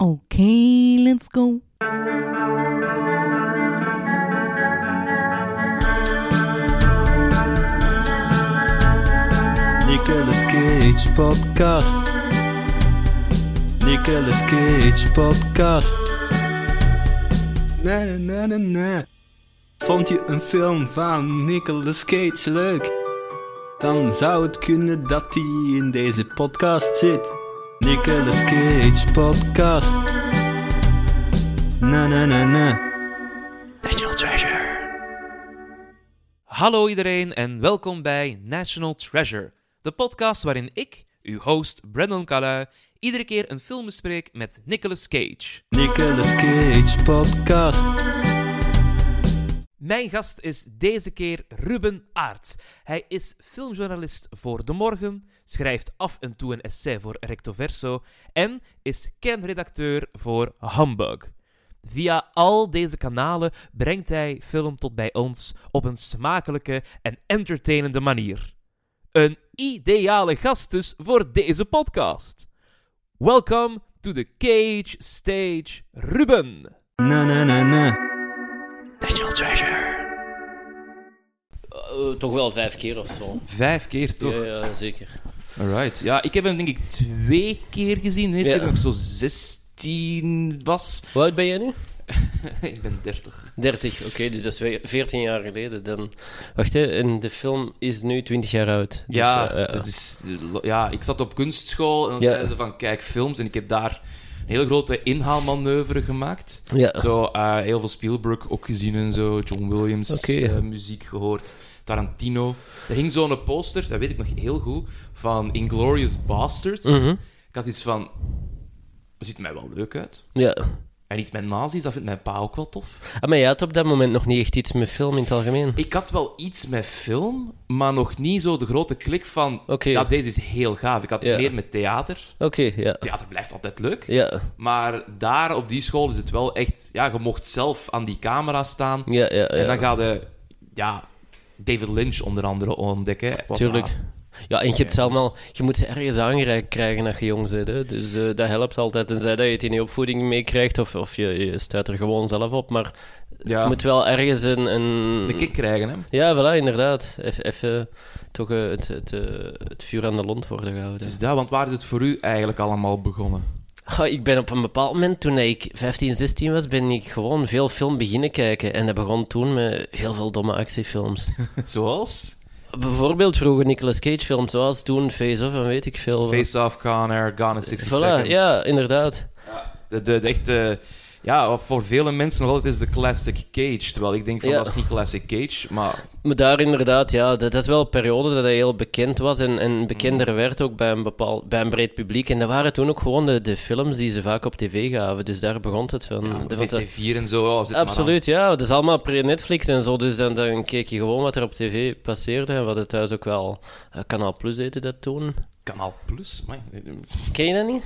Okay, let's go. Nicolas Cage podcast. Nicolas Cage podcast. Na na na na. Vond je een film van Nicolas Cage leuk? Dan zou het kunnen dat hij in deze podcast zit. Nicolas Cage podcast. Na na na na. National Treasure. Hallo iedereen en welkom bij National Treasure, de podcast waarin ik, uw host Brandon Calais, iedere keer een film bespreek met Nicolas Cage. Nicolas Cage podcast. Mijn gast is deze keer Ruben Aert. Hij is filmjournalist voor De Morgen, schrijft af en toe een essay voor Recto Verso en is kernredacteur voor Humbug. Via al deze kanalen brengt hij film tot bij ons op een smakelijke en entertainende manier. Een ideale gast dus voor deze podcast. Welcome to the Cage Stage, Ruben. Na na na na. National Treasure. Eh, toch wel vijf keer of zo. Vijf keer toch? Ja, ja, zeker. Alright. Ja, ik heb hem denk ik twee keer gezien. De eerste Ja. keer ik zo 16 was. Hoe oud ben jij nu? ik ben 30. 30, oké, dus dat is weer 14 jaar geleden. Dan... Wacht, hè, en de film is nu 20 jaar oud. Dus, ja, eh, eh, dat is, ja, ik zat op kunstschool en dan Ja. zeiden ze van kijk films en ik heb daar een hele grote inhaalmanoeuvre gemaakt. ja. Zo, eh, heel veel Spielberg ook gezien en zo, John Williams eh, muziek gehoord, Tarantino. Er hing zo'n poster, dat weet ik nog heel goed, van Inglorious Bastards. Mhm. Ik had iets van, ziet mij wel leuk uit. ja. En iets met nazi's, dat vindt mijn pa ook wel tof. Ah, maar je had op dat moment nog niet echt iets met film in het algemeen. Ik had wel iets met film, maar nog niet zo de grote klik van... Oké. Ja, deze is heel gaaf. Ik had Ja. meer met theater. Oké, ja. Theater blijft altijd leuk. Ja, Maar daar, op die school, is het wel echt... Ja, je mocht zelf aan die camera staan. ja, ja. ja. En dan ga je... Ja, David Lynch onder andere ontdekken. Tuurlijk. Ja, en je hebt allemaal... Je moet ze ergens aangereikt krijgen als je jong bent, hè. Dus eh, dat helpt altijd. Tenzij dat je het in je opvoeding meekrijgt, of, of je, je stuit er gewoon zelf op. Maar Ja, je moet wel ergens een... een... de kick krijgen, hè. Ja, voilà, inderdaad. Even toch eh, het, het, eh, het vuur aan de lont worden gehouden. Het is dat, want waar is het voor u eigenlijk allemaal begonnen? Ik ben op een bepaald moment, toen ik 15, 16 was, ben ik gewoon veel film beginnen kijken. En dat begon toen met heel veel domme actiefilms. Zoals? Bijvoorbeeld vroeger Nicolas Cage films, zoals toen Face Off en weet ik veel. Face Off, Con Air, Gone in 60 Voilà, Seconds. ja, inderdaad. De, de, de echte... Ja, wat voor vele mensen nog altijd is de classic Cage. Terwijl ik denk van, Ja. dat is niet classic Cage, maar... Maar daar inderdaad, ja, dat, dat is wel een periode dat hij heel bekend was en, en Mm. bekender werd ook bij een, bepaald, bij een breed publiek. En dat waren toen ook gewoon de, de films die ze vaak op tv gaven. Dus daar begon het van. Ja, de- van te- VT4 en zo, oh, Absoluut, ja. Het is allemaal pre-Netflix en zo. Dus dan, dan keek je gewoon wat er op tv passeerde. En we hadden thuis ook wel... eh, Kanaal Plus heette dat toen. Kanaal Plus? Ken je dat niet?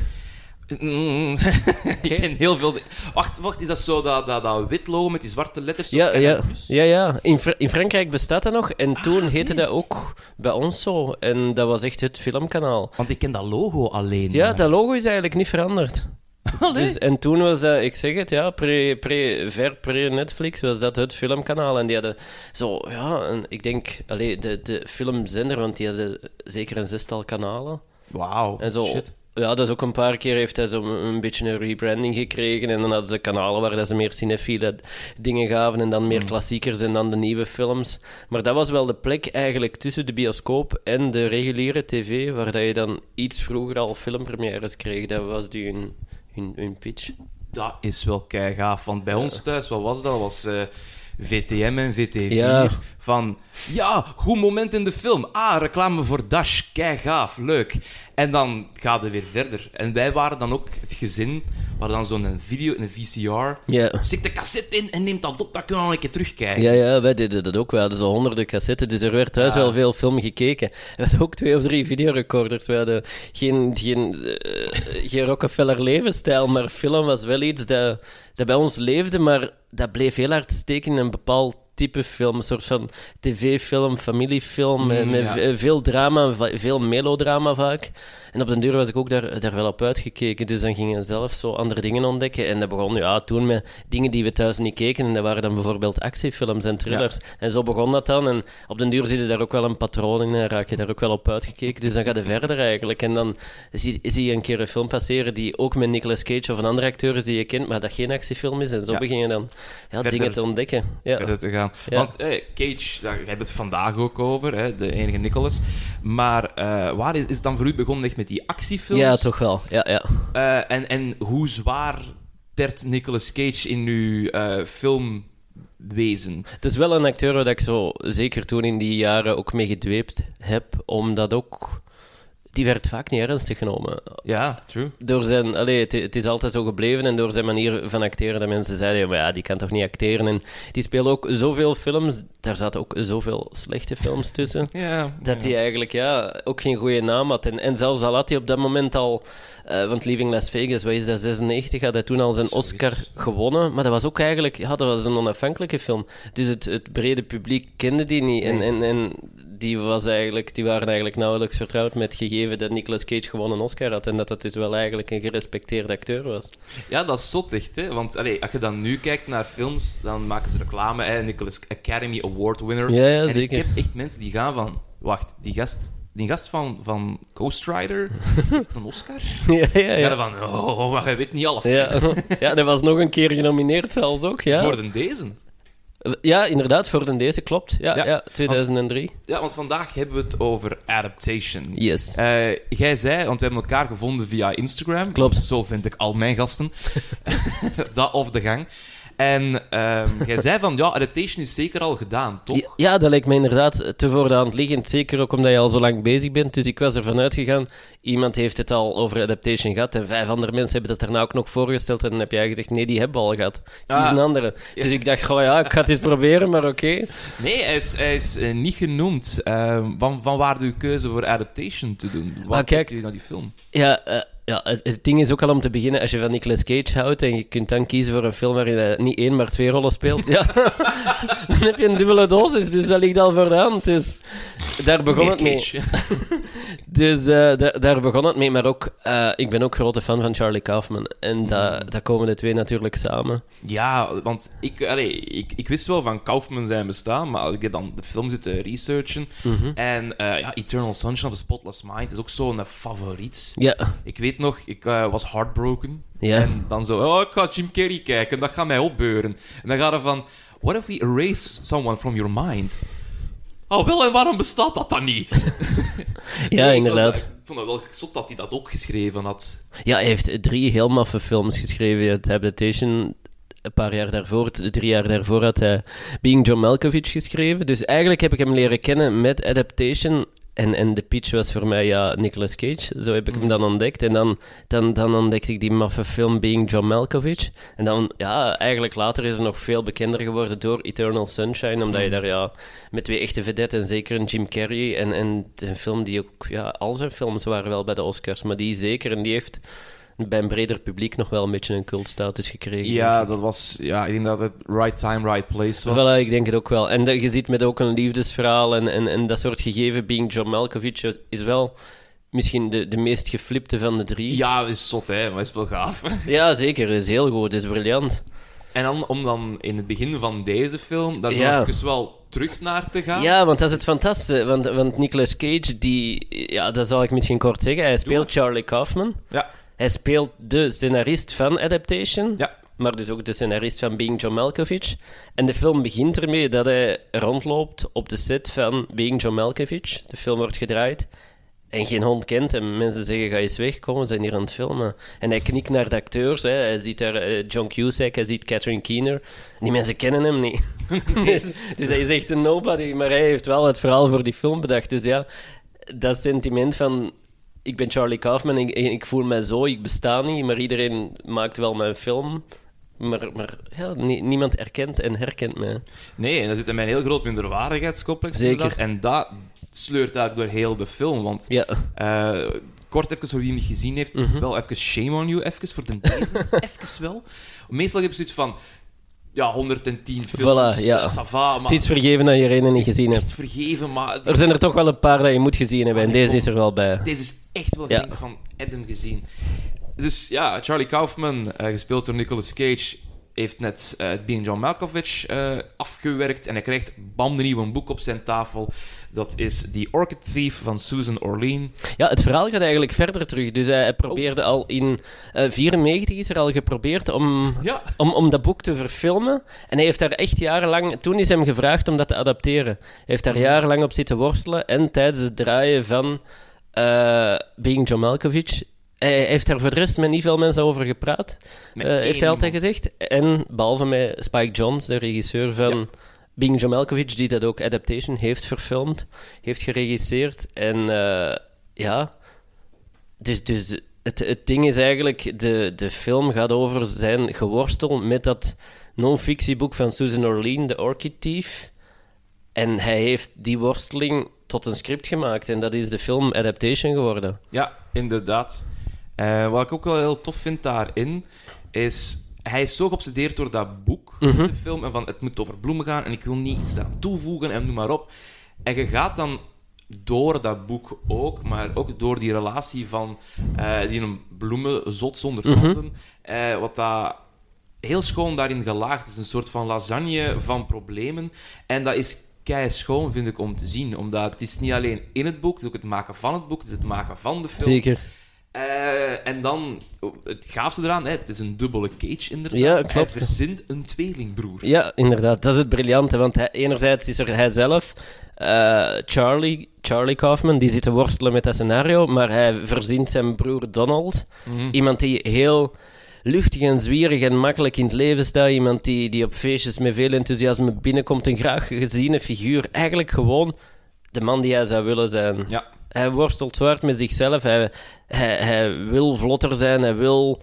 Mm, ik ken heel veel... Wacht, wacht, is dat zo dat, dat, dat wit logo met die zwarte letters? Ja, ja, ja, ja. In, in Frankrijk bestaat dat nog. En Ah, toen heette dat ook bij ons zo. En dat was echt het filmkanaal. Want ik ken dat logo alleen. Ja, maar- dat logo is eigenlijk niet veranderd. Allee. Dus, en toen was dat, ik zeg het, ja, pre, pre, ver pre-Netflix was dat het filmkanaal. En die hadden zo, ja, ik denk, allee, de, de filmzender, want die hadden zeker een zestal kanalen. Wauw, En zo, shit. Ja, dat is ook een paar keer heeft hij zo een, beetje een rebranding gekregen. En dan hadden ze kanalen waar dat ze meer cinefiele dingen gaven en dan meer Mm. klassiekers en dan de nieuwe films. Maar dat was wel de plek eigenlijk tussen de bioscoop en de reguliere tv, waar dat je dan iets vroeger al filmpremières kreeg. Dat was die hun, hun, hun pitch. Dat is wel kei gaaf. Want bij ons thuis, wat was dat? was eh, VTM en VT4. Ja. Van, ja, goed moment in de film. Ah, reclame voor Dash. Kei gaaf, leuk. En dan gaat het weer verder. En wij waren dan ook het gezin, waar dan zo'n video, een VCR... Ja. Stik de cassette in en neemt dat op, dan kunnen we een keer terugkijken. Ja, ja, wij deden dat ook. We hadden zo honderden cassettes, dus er werd thuis Ja. wel veel film gekeken. We hadden ook twee of drie videorecorders. We hadden geen, geen, eh, geen Rockefeller levensstijl, maar film was wel iets dat, dat bij ons leefde, maar dat bleef heel hard steken in een bepaald type film. Een soort van tv-film, familiefilm. met Mm, met ja. v- veel drama, veel melodrama vaak. En op den duur was ik ook daar, daar wel op uitgekeken. Dus dan gingen we zelf zo andere dingen ontdekken. En dat begon ja, toen met dingen die we thuis niet keken. En dat waren dan bijvoorbeeld actiefilms en thrillers. En zo begon dat dan. En op den duur zie je daar ook wel een patroon in. En raak je daar ook wel op uitgekeken. Dus dan ga je verder eigenlijk. En dan zie, zie je een keer een film passeren die ook met Nicolas Cage of een andere acteur is die je kent, maar dat geen actiefilm is. En zo Ja. begin je dan ja, Verder- dingen te ontdekken. Ja. verder te gaan. Ja. Want eh, Cage, daar hebben we het vandaag ook over, hè, de enige Nicholas. Maar eh, waar is, is het dan voor u begonnen echt met die actiefilms? ja, toch wel. Ja, ja. Eh, en, en hoe zwaar tert Nicolas Cage in uw eh, filmwezen? Het is wel een acteur waar ik zo zeker toen in die jaren ook mee gedweept heb, omdat ook... Die werd vaak niet ernstig genomen. Ja, true. Door zijn, allee, het, het is altijd zo gebleven en door zijn manier van acteren dat mensen zeiden, ja, maar ja, die kan toch niet acteren. En die speelde ook zoveel films, daar zaten ook zoveel slechte films tussen. Ja, Dat ja. hij eigenlijk ja, ook geen goede naam had. En, en zelfs al had hij op dat moment al... eh, want Leaving Las Vegas, wat is dat, 96, had hij toen al zijn. Oscar gewonnen. Maar dat was ook eigenlijk... Ja, dat was een onafhankelijke film. Dus het, het brede publiek kende die niet. En, en, en die, was eigenlijk, die waren eigenlijk nauwelijks vertrouwd met het gegeven dat Nicolas Cage gewoon een Oscar had. En dat dat dus wel eigenlijk een gerespecteerde acteur was. Ja, dat is zot echt, hè. Want als je dan nu kijkt naar films, dan maken ze reclame, hè. Nicholas Academy Award winner. Ja, ja, en zeker. ik heb echt mensen die gaan van... Wacht, die gast, die gast van, van Ghost Rider een Oscar? ja, ja, Ja. ja. van, oh, maar je weet niet alles. Ja, ja, dat was nog een keer genomineerd zelfs ook, ja. Voor de deze. Ja, inderdaad, voor de deze, klopt. Ja, Ja. ja. 2003. Ja, want vandaag hebben we het over adaptation. Yes. Eh, jij zei, want we hebben elkaar gevonden via Instagram. Klopt. Zo vind ik al mijn gasten. dat of de gang. En ehm, jij zei van, ja, adaptation is zeker al gedaan, toch? Ja, dat lijkt me inderdaad te voor de hand liggend. Zeker ook omdat je al zo lang bezig bent. Dus ik was ervan uitgegaan, iemand heeft het al over adaptation gehad. En vijf andere mensen hebben dat daarna ook nog voorgesteld. En dan heb jij gezegd, nee, die hebben we al gehad. Kies Ah. een andere. Dus ik dacht, goh ja, ik ga het eens proberen, maar oké. Nee, hij is, hij is eh, niet genoemd. Ehm, van, van waar uw keuze voor adaptation te doen? Wat Maar kijk- u naar die film? Ja, eh, ja het, het ding is ook al om te beginnen, als je van Nicolas Cage houdt en je kunt dan kiezen voor een film waarin hij niet één, maar twee rollen speelt, ja, dan heb je een dubbele dosis. Dus dat ligt al voor de hand. Dus daar begon het mee. Dus eh, da- daar begon het mee, maar ook, eh, ik ben ook grote fan van Charlie Kaufman. En da- Mm. daar komen de twee natuurlijk samen. Ja, want ik, allee, ik, ik wist wel van Kaufman zijn bestaan, maar ik heb dan de film zitten researchen. Mhm. En eh, ja, Eternal Sunshine of the Spotless Mind is ook zo'n favoriet. Ja, Ik weet nog, ik eh, was heartbroken. En dan zo, oh, ik ga Jim Carrey kijken, dat gaat mij opbeuren. En dan gaat er van, what if we erase someone from your mind? Oh, wel, en waarom bestaat dat dan niet? ja Nee, ik inderdaad. was- Ik vond het wel zot dat hij dat ook geschreven had. Ja, hij heeft drie heel maffe films geschreven. Het Habitation, een paar jaar daarvoor, drie jaar daarvoor had hij Being John Malkovich geschreven. Dus eigenlijk heb ik hem leren kennen met Adaptation. En, en de pitch was voor mij ja, Nicolas Cage. Zo heb ik hem dan ontdekt. En dan, dan, dan ontdekte ik die maffe film Being John Malkovich. En dan, ja, eigenlijk later is hij nog veel bekender geworden door Eternal Sunshine. Omdat je daar ja, met twee echte vedetten, en zeker een Jim Carrey. En, en een film die ook, ja, al zijn films waren wel bij de Oscars. Maar die zeker. En die heeft bij een breder publiek nog wel een beetje een cultstatus gekregen. Ja, dat was, ja, ik denk dat het right time, right place was. Voilà, ik denk het ook wel. En dat, je ziet met ook een liefdesverhaal en, en, en dat soort gegeven. Being John Malkovich is wel misschien de, de meest geflipte van de drie. Ja, is zot, hè, maar is wel gaaf. Ja, zeker. is heel goed. is briljant. En dan, om dan in het begin van deze film, daar Ja. even wel terug naar te gaan. Ja, want dat is het fantastische. Want, want Nicolas Cage, die, ja, dat zal ik misschien kort zeggen. Hij speelt Charlie Kaufman. Ja. Hij speelt de scenarist van Adaptation. Ja. Maar dus ook de scenarist van Being John Malkovich. En de film begint ermee dat hij rondloopt op de set van Being John Malkovich. De film wordt gedraaid. En geen hond kent hem. Mensen zeggen, ga eens weg, kom, we zijn hier aan het filmen. En hij knikt naar de acteurs. Hè. Hij ziet daar eh, John Cusack, hij ziet Catherine Keener. En die mensen kennen hem niet. dus, dus hij is echt een nobody. Maar hij heeft wel het verhaal voor die film bedacht. Dus ja, dat sentiment van... Ik ben Charlie Kaufman, ik, ik voel mij zo, ik besta niet. Maar iedereen maakt wel mijn film. Maar, maar ja, nie- niemand erkent en herkent mij. Nee, en daar zit in mij een heel groot minderwaardigheidscomplex. Zeker. En dat sleurt eigenlijk door heel de film. Want Ja, eh, kort even voor wie niet gezien heeft, Mhm. wel even shame on you, even voor de deze, even wel. Meestal heb je zoiets van. Ja, 110 films. Voilà, ja. eh, ça va, maar Het is vergeven dat je er een niet gezien hebt. vergeven, maar Er zijn er toch wel een paar dat je moet gezien hebben. En Ah, deze kom- is er wel bij. deze is echt wel Ja. van Adam gezien. Dus ja, Charlie Kaufman, eh, gespeeld door Nicolas Cage, heeft net eh Being John Malkovich eh, afgewerkt en hij krijgt bam de nieuwe boek op zijn tafel. Dat is The Orchid Thief van Susan Orlean. Ja, het verhaal gaat eigenlijk verder terug. Dus hij, hij probeerde al in 1994 is er al geprobeerd om, Ja, om, om dat boek te verfilmen. En hij heeft daar echt jarenlang... Toen is hem gevraagd om dat te adapteren. Hij heeft daar jarenlang op zitten worstelen. En tijdens het draaien van eh, Being John Malkovich... Hij heeft daar voor de rest met niet veel mensen over gepraat. Eh, heeft hij altijd gezegd. En behalve met Spike Jonze, de regisseur van Ja. Being John Malkovich, die dat ook Adaptation heeft verfilmd, heeft geregisseerd. En eh, ja, dus, dus het, het ding is eigenlijk, de, de film gaat over zijn geworstel met dat non-fictieboek van Susan Orlean, The Orchid Thief. En hij heeft die worsteling tot een script gemaakt. En dat is de film Adaptation geworden. Ja, inderdaad. Eh, wat ik ook wel heel tof vind daarin, is... Hij is zo geobsedeerd door dat boek, Mhm. de film, en van het moet over bloemen gaan en ik wil niet iets daaraan toevoegen en noem maar op. En je gaat dan door dat boek ook, maar ook door die relatie van eh, die een bloemenzot zonder Mhm. tanden, eh, wat dat heel schoon daarin gelaagd is. Een soort van lasagne van problemen. En dat is kei schoon, vind ik, om te zien. Omdat het is niet alleen in het boek, het is ook het maken van het boek, het is het maken van de film. Zeker. Eh, en dan, oh, het gaafste eraan, hè, het is een dubbele cage inderdaad. Ja, Hij klopt. verzint een tweelingbroer. Ja, inderdaad. Dat is het briljante. Want hij, enerzijds is er hij zelf, eh, Charlie, Charlie Kaufman, die zit te worstelen met dat scenario. Maar hij verzint zijn broer Donald. Mhm. Iemand die heel luchtig en zwierig en makkelijk in het leven staat. Iemand die, die op feestjes met veel enthousiasme binnenkomt. Een graag geziene figuur. Eigenlijk gewoon de man die hij zou willen zijn. Ja. Hij worstelt zwaar met zichzelf. Hij, hij, hij wil vlotter zijn. Hij wil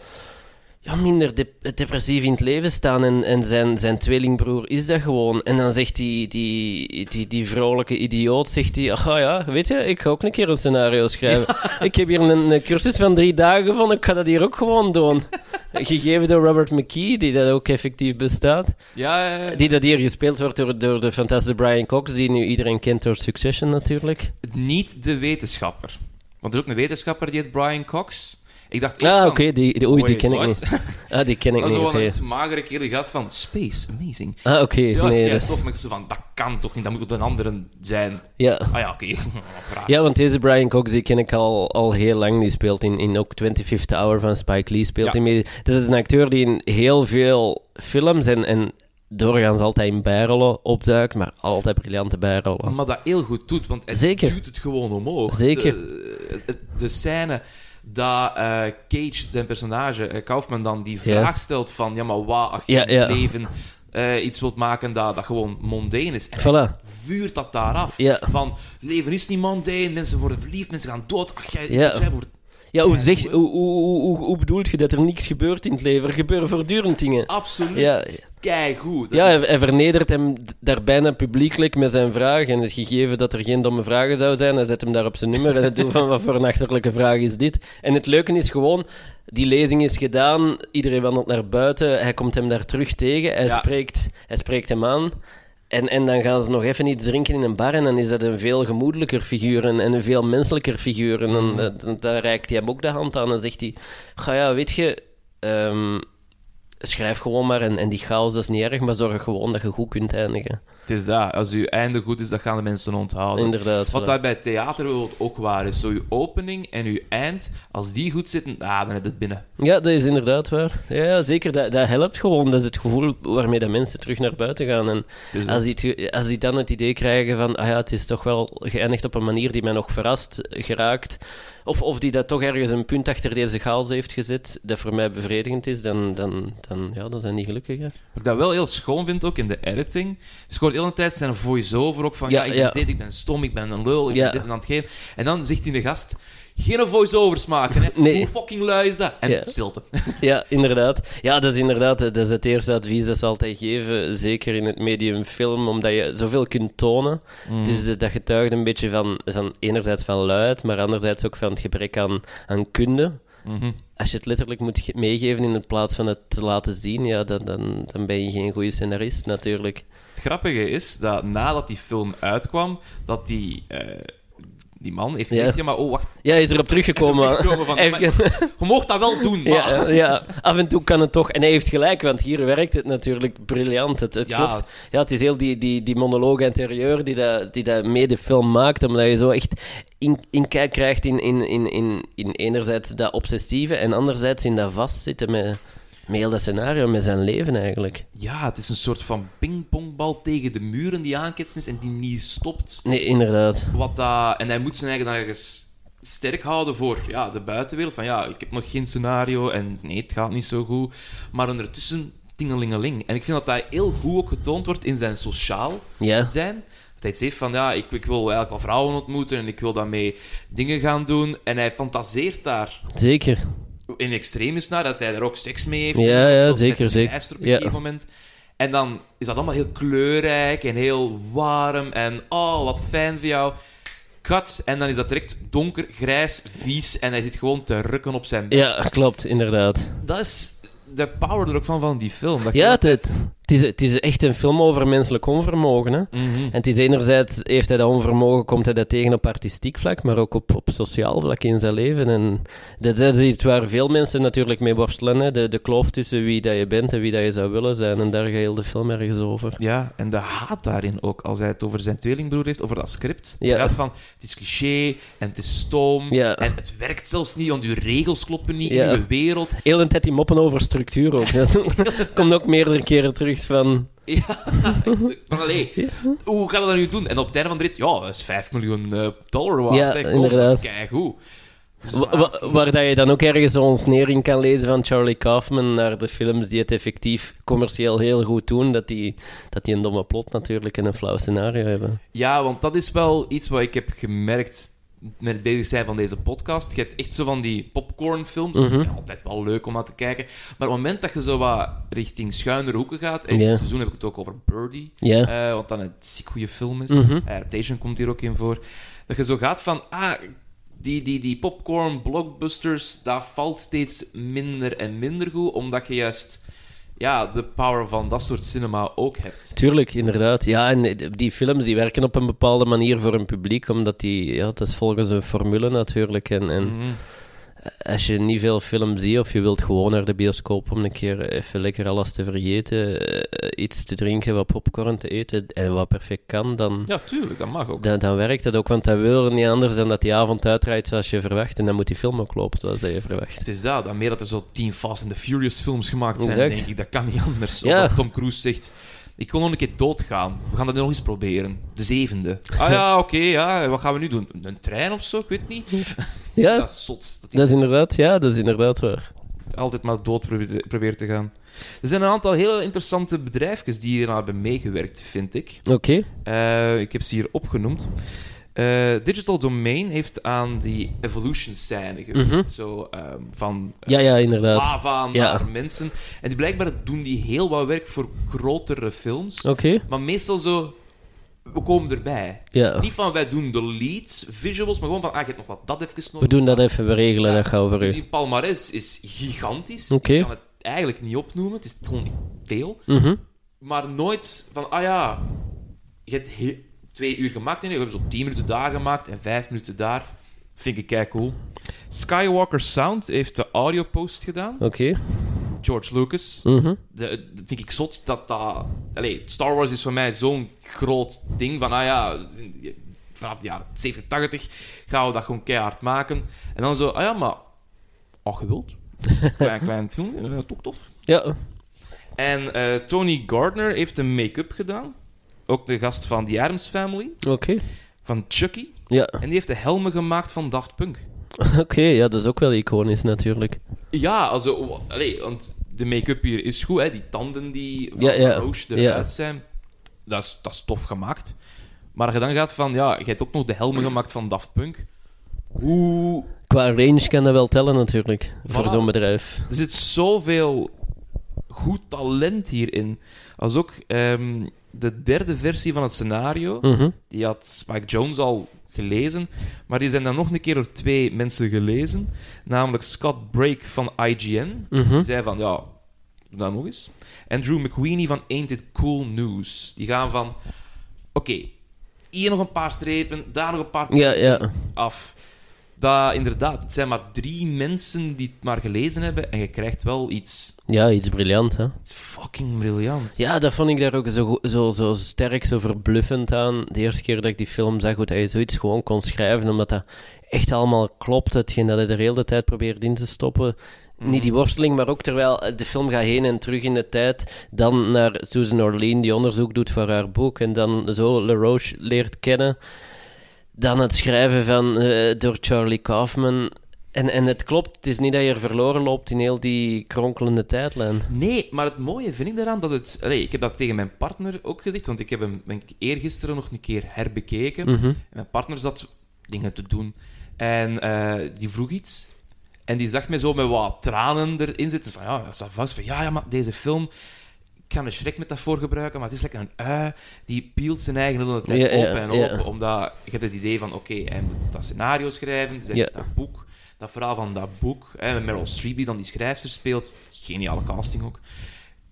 ja, minder dep- depressief in het leven staan. En, en zijn, zijn tweelingbroer is dat gewoon. En dan zegt die, die, die, die vrolijke idioot, zegt hij, ach ja, weet je, ik ga ook een keer een scenario schrijven. Ik heb hier een, een cursus van drie dagen gevonden, ik ga dat hier ook gewoon doen. Gegeven door Robert McKee, die dat ook effectief bestaat. Ja, Die dat hier gespeeld wordt door, door de fantastische Brian Cox, die nu iedereen kent door Succession natuurlijk. niet de wetenschapper. Want er is ook een wetenschapper die heet Brian Cox. Ik dacht eerst Ah, van, oké, die, die, oei, die ken ik what? niet. Ah, die ken ik niet, oké. van een magere kerel die gaat van space, amazing. Ah, oké, Ja, dat is nee, kei dat tof, is... maar ik dacht zo van, dat kan toch niet, dat moet een andere zijn. Ja. Ah ja, oké. Raar. Ja, want deze Brian Cox die ken ik al, al heel lang. Die speelt in, in ook 25th Hour van Spike Lee. Speelt Ja. hij mee. Dat is een acteur die in heel veel films en, en doorgaans altijd in bijrollen opduikt, maar altijd briljante bijrollen. Maar dat heel goed doet, want hij Zeker. duwt het gewoon omhoog. Zeker. De, de, de scène dat eh, Cage, zijn personage, eh, Kaufman, dan die vraag stelt van... Ja, maar wat als je in leven eh, iets wilt maken dat, dat gewoon mondane is? En Voilà. vuurt dat daar af. Van, leven is niet mondane, mensen worden verliefd, mensen gaan dood. Ach, jij, jij wordt... Ja, hoe, zeg, hoe, hoe, hoe, hoe, hoe bedoelt je dat er niks gebeurt in het leven? Er gebeuren voortdurend dingen. Absoluut. Ja. Keigoed. Ja, hij, is- hij vernedert hem daar bijna publiekelijk met zijn vraag. En het gegeven dat er geen domme vragen zou zijn, hij zet hem daar op zijn nummer en hij doet van wat voor een achterlijke vraag is dit. En het leuke is gewoon, die lezing is gedaan, iedereen wandelt naar buiten, hij komt hem daar terug tegen, hij, Ja. spreekt, hij spreekt hem aan. En, en dan gaan ze nog even iets drinken in een bar en dan is dat een veel gemoedelijker figuur en, en een veel menselijker figuur. En dan, dan, dan, dan reikt hij hem ook de hand aan en zegt hij, ga ja, weet je... ehm, schrijf gewoon maar en, en die chaos dat is niet erg, maar zorg gewoon dat je goed kunt eindigen. Het is dat. Als je einde goed is, dat gaan de mensen onthouden. Inderdaad. Wat voilà. daar bij theater ook waar is. Zo je opening en je eind, als die goed zitten, ah, dan heb je het binnen. Ja, dat is inderdaad waar. Ja, ja zeker. Dat, dat helpt gewoon. Dat is het gevoel waarmee de mensen terug naar buiten gaan. En Dus als die, het als die dan het idee krijgen van, ah ja, het is toch wel geëindigd op een manier die mij nog verrast, geraakt, of, of die dat toch ergens een punt achter deze chaos heeft gezet, dat voor mij bevredigend is, dan, dan, dan, ja, dan zijn die gelukkig. Hè. Wat ik dat wel heel schoon vind, ook in de editing. Je hoort de hele tijd zijn voice-over ook van, ja, Ja, ik ja. ben dit, ik ben stom, ik ben een lul, ik ben dit en dat geen. En dan zegt hij de gast, geen voice-overs maken, hè. Nee. Hoe fucking lui is dat? En Ja. stilte. Ja, inderdaad. Ja, dat is inderdaad dat is het eerste advies dat ze altijd geven, zeker in het medium film, omdat je zoveel kunt tonen. Dus eh, dat getuigt een beetje van, van enerzijds van luid, maar anderzijds ook van het gebrek aan, aan kunde. Mhm. Als je het letterlijk moet ge- meegeven in plaats van het te laten zien, ja, dan, dan, dan ben je geen goede scenarist, natuurlijk. Het grappige is dat nadat die film uitkwam, dat die, eh, die man heeft gezegd, ja, maar oh, wacht, Ja, hij is erop teruggekomen. Hij is erop teruggekomen van, heeft je mocht dat wel doen, maar... ja, ja, af en toe kan het toch. En hij heeft gelijk, want hier werkt het natuurlijk briljant. Het, het Ja. klopt. Ja, het is heel die, die, die monoloog interieur die dat, die dat mee de film maakt, omdat je zo echt in, inkijk krijgt in, in, in, in, in enerzijds dat obsessieve en anderzijds in dat vastzitten met, met heel dat scenario, met zijn leven eigenlijk. Ja, het is een soort van pingpongbal tegen de muren die aanketst is en die niet stopt. Nee, inderdaad. Wat dat, en hij moet zijn eigen dan ergens sterk houden voor ja, de buitenwereld. Van ja, ik heb nog geen scenario en nee, het gaat niet zo goed. Maar ondertussen tingelingeling. En ik vind dat dat heel goed ook getoond wordt in zijn sociaal zijn. Dat hij heeft van, ja, ik, ik wil eigenlijk wel vrouwen ontmoeten en ik wil daarmee dingen gaan doen. En hij fantaseert daar zeker. In extremis naar, dat hij er ook seks mee heeft. Ja, ja, zeker, zeker. op een Ja. gegeven moment. En dan is dat allemaal heel kleurrijk en heel warm en oh, wat fijn voor jou. Cut, en dan is dat direct donker, grijs, vies en hij zit gewoon te rukken op zijn bed. Ja, klopt, inderdaad. Dat is de power er ook van van die film. Dat Ja, het, het, is, het is echt een film over menselijk onvermogen. Hè? Mhm. En het is enerzijds, heeft hij dat onvermogen, komt hij dat tegen op artistiek vlak, maar ook op, op sociaal vlak in zijn leven. En dat, dat is iets waar veel mensen natuurlijk mee worstelen. Hè? De, de kloof tussen wie dat je bent en wie dat je zou willen zijn. En daar gaat heel de film ergens over. Ja, en de haat daarin ook, als hij het over zijn tweelingbroer heeft, over dat script. Ja. Van, het is cliché en het is stoom Ja. en het werkt zelfs niet, want uw regels kloppen niet Ja. in uw wereld. Heel een tijd die moppen over structuur ook. Dat komt ook meerdere keren terug van... Ja, maar allee, hoe gaan we dat nu doen? En op het einde van de rit, ja, dat is 5 miljoen eh, dollar waard. Ja, kom, inderdaad. Dat is. Dus waar dat je dan ook ergens een ontsnering kan lezen van Charlie Kaufman naar de films die het effectief commercieel heel goed doen, dat die, dat die een domme plot natuurlijk en een flauw scenario hebben. Ja, want dat is wel iets wat ik heb gemerkt met het bezig zijn van deze podcast. Je hebt echt zo van die popcornfilms. Mhm. Dat is altijd wel leuk om naar te kijken. Maar op het moment dat je zo wat richting schuinere hoeken gaat... En in Ja. dit seizoen heb ik het ook over Birdie. Ja. eh, wat dan een ziek goede film is. Mhm. Adaptation komt hier ook in voor. Dat je zo gaat van... Ah, die, die, die popcorn blockbusters, dat valt steeds minder en minder goed. Omdat je juist... Ja, de power van dat soort cinema ook hebt. Tuurlijk, inderdaad. Ja, en die films die werken op een bepaalde manier voor een publiek, omdat die, ja, het is volgens een formule natuurlijk. En, en Mhm. Als je niet veel film ziet, of je wilt gewoon naar de bioscoop om een keer even lekker alles te vergeten, eh, iets te drinken, wat popcorn te eten en wat perfect kan, dan, Ja, tuurlijk, dat mag ook. dan, dan werkt het ook. Want dat wil er niet anders dan dat die avond uitdraait zoals je verwacht. En dan moet die film ook lopen zoals dat je verwacht. Het is dat, dan meer dat er zo tien Fast and the Furious films gemaakt zijn, Exact. denk ik. Dat kan niet anders. Ja. Dat Tom Cruise zegt, ik wil nog een keer doodgaan. We gaan dat nog eens proberen. De zevende. Ah ja, oké, ja. Wat gaan we nu doen? Een trein of zo? Ik weet niet. Ja, Dat is zot. Dat, dat is inderdaad, ja, dat is inderdaad waar. Altijd maar dood probeert probeert te gaan. Er zijn een aantal hele interessante bedrijfjes die hier aan hebben meegewerkt, vind ik. Oké, Eh, ik heb ze hier opgenoemd. Eh, Digital Domain heeft aan die evolution scène gewerkt. Mhm. Zo ehm, van eh, ja, ja, inderdaad. lava Ja. naar mensen. En die blijkbaar doen die heel wat werk voor grotere films. Oké, Maar meestal zo... We komen erbij. ja. Niet van wij doen de lead visuals, maar gewoon van ah, je hebt nog wat dat even nodig. We doen dat even, we regelen Ja, dat gauw voor Dus u. die palmarès is gigantisch. Ik kan het eigenlijk niet opnoemen. Het is gewoon niet veel. Mhm. Maar nooit van, ah ja, je hebt he- twee uur gemaakt. Nee, we hebben zo tien minuten daar gemaakt en vijf minuten daar. Vind ik kei cool. Skywalker Sound heeft de audio post gedaan. Oké. George Lucas. Mhm. De, dat vind ik zot dat dat... Allee, Star Wars is voor mij zo'n groot ding van, ah ja, vanaf de jaren 70, 80 gaan we dat gewoon keihard maken. En dan zo, ah ja, maar... Ach, je wilt. Klein, klein film, eh, toch tof. Ja, En eh, Tony Gardner heeft de make-up gedaan. Ook de gast van The Addams Family, oké. van Chucky. Ja, En die heeft de helmen gemaakt van Daft Punk. oké. Ja, dat is ook wel iconisch natuurlijk. Ja, also, allee, want de make-up hier is goed, hè. Die tanden die van Ja, ja. Roche Ja. eruit zijn, dat is, dat is tof gemaakt. Maar als je dan gaat van, ja, je hebt ook nog de helmen gemaakt van Daft Punk. Hoe... Qua range kan dat wel tellen natuurlijk, voor zo'n bedrijf. Er zit zoveel goed talent hierin. Als ook ehm, de derde versie van het scenario, Mhm. die had Spike Jones al gelezen. Maar die zijn dan nog een keer door twee mensen gelezen. Namelijk Scott Brake van IGN. Mhm. Die zei van, ja, doe dat nog eens. En Drew McWeeny van Ain't It Cool News. Die gaan van, oké, hier nog een paar strepen, daar nog een paar Ja, punten ja. af. Dat, inderdaad, het zijn maar drie mensen die het maar gelezen hebben en je krijgt wel iets, Ja, iets briljant, hè? iets fucking briljant. Ja, dat vond ik daar ook zo, zo, zo sterk, zo verbluffend aan. De eerste keer dat ik die film zag, hoe dat je zoiets gewoon kon schrijven, omdat dat echt allemaal klopt, hetgeen dat hij de hele tijd probeert in te stoppen. Niet die worsteling, maar ook terwijl eh, de film gaat heen en terug in de tijd, dan naar Susan Orlean, die onderzoek doet voor haar boek, en dan zo LaRoche leert kennen. Dan het schrijven van, eh, door Charlie Kaufman. En, en het klopt, het is niet dat je er verloren loopt in heel die kronkelende tijdlijn. Nee, maar het mooie vind ik daaraan dat het... Allee, ik heb dat tegen mijn partner ook gezegd, want ik heb hem ben ik eergisteren nog een keer herbekeken. Mhm. Mijn partner zat dingen te doen. En eh, die vroeg iets. En die zag mij zo met wat tranen erin zitten. Van ja, dat vast. Van ja, ja, maar deze film... Ik ga een schrekmetafoor gebruiken, maar het is lekker een ui. Die pielt zijn eigen hele tijd Ja, ja, op en ja. op. Omdat je hebt het idee van, oké, hij moet dat scenario schrijven. Zij Ja. is dat boek. Dat verhaal van dat boek. Hè, met Meryl Streep, die dan die schrijfster speelt. Geniale casting ook.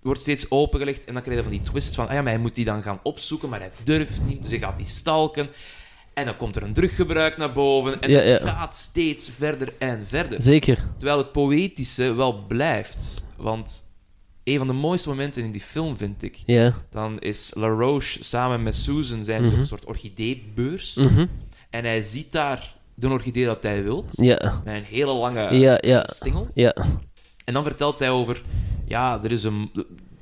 Wordt steeds opengelegd en dan krijg je van die twist van, ah ja, maar hij moet die dan gaan opzoeken, maar hij durft niet, dus hij gaat die stalken. En dan komt er een druggebruik naar boven en Ja, het ja. gaat steeds verder en verder. Zeker. Terwijl het poëtische wel blijft. Want een van de mooiste momenten in die film, vind ik, Ja. dan is LaRoche samen met Susan zijn Mhm. op een soort orchideebeurs. Mhm. En hij ziet daar de orchidee dat hij wilt, Ja. met een hele lange Ja, ja. stingel. Ja. En dan vertelt hij over, ja, er is een...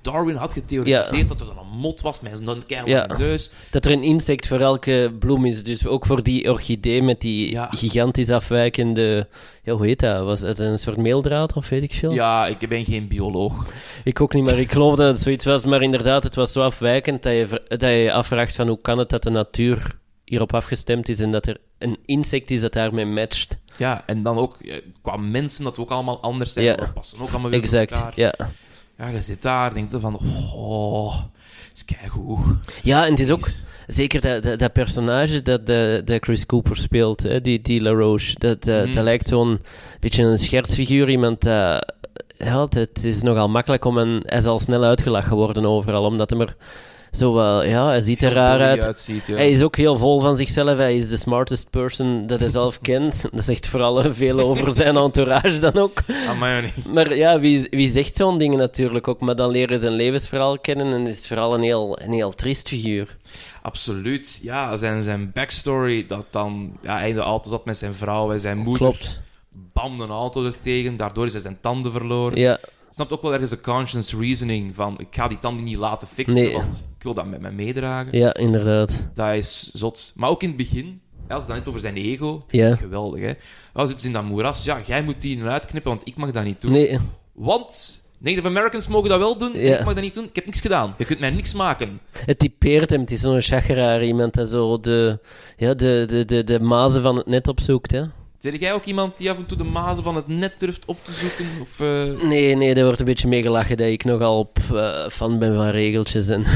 Darwin had getheoretiseerd Ja. dat er een mot was met een keiharde Ja. neus. Dat er een insect voor elke bloem is. Dus ook voor die orchidee met die Ja. gigantisch afwijkende... Ja, hoe heet dat? Was het een soort meeldraad of weet ik veel? Ja, ik ben geen bioloog. Ik ook niet, maar ik geloof dat het zoiets was. Maar inderdaad, het was zo afwijkend dat je, dat je afvraagt van hoe kan het dat de natuur hierop afgestemd is en dat er een insect is dat daarmee matcht. Ja, en dan ook eh, qua mensen dat we ook allemaal anders zijn. Ja. We passen ook allemaal weer Exact, elkaar. ja. Ja, je zit daar, denkt van, oh, is keigoed. Ja, en het is ook zeker dat, dat, dat personage dat, de, dat Chris Cooper speelt, hè, die, die LaRoche, dat, eh, Mhm. dat lijkt zo'n beetje een schertsfiguur. Iemand dat... ja, het, is nogal makkelijk om een... Hij zal snel uitgelachen worden overal, omdat hij er zo wel... Ja, hij ziet er raar uit. uitziet, ja. Hij is ook heel vol van zichzelf. Hij is de smartest person dat hij zelf kent. Dat zegt vooral veel over zijn entourage dan ook. Amai. Maar ja, wie, wie zegt zo'n dingen natuurlijk ook? Maar dan leren ze zijn levensverhaal kennen en is het vooral een heel, een heel triest figuur. Absoluut. Ja, zijn, zijn backstory, dat dan ja, hij in de auto zat met zijn vrouw en zijn moeder. Klopt. Bam, een auto er tegen. Daardoor is hij zijn tanden verloren. Ja, Snapt ook wel ergens de conscience reasoning van ik ga die tanden niet laten fixen, Nee. want ik wil dat met mij meedragen. ja, inderdaad. Dat is zot. Maar ook in het begin, als het dan net over zijn ego, Ja. geweldig hè. Als het in dat moeras, ja, jij moet die eruit knippen, want ik mag dat niet doen. Nee, Want Native Americans mogen dat wel doen, en Ja. ik mag dat niet doen. Ik heb niks gedaan. Je kunt mij niks maken. het typeert hem. Het is zo'n chageraar. Iemand dat zo de, ja, de, de, de, de mazen van het net opzoekt, hè. Zeg jij ook iemand die af en toe de mazen van het net durft op te zoeken? Of, eh, Nee, nee, daar wordt een beetje mee gelachen dat ik nogal op eh, fan ben van regeltjes en...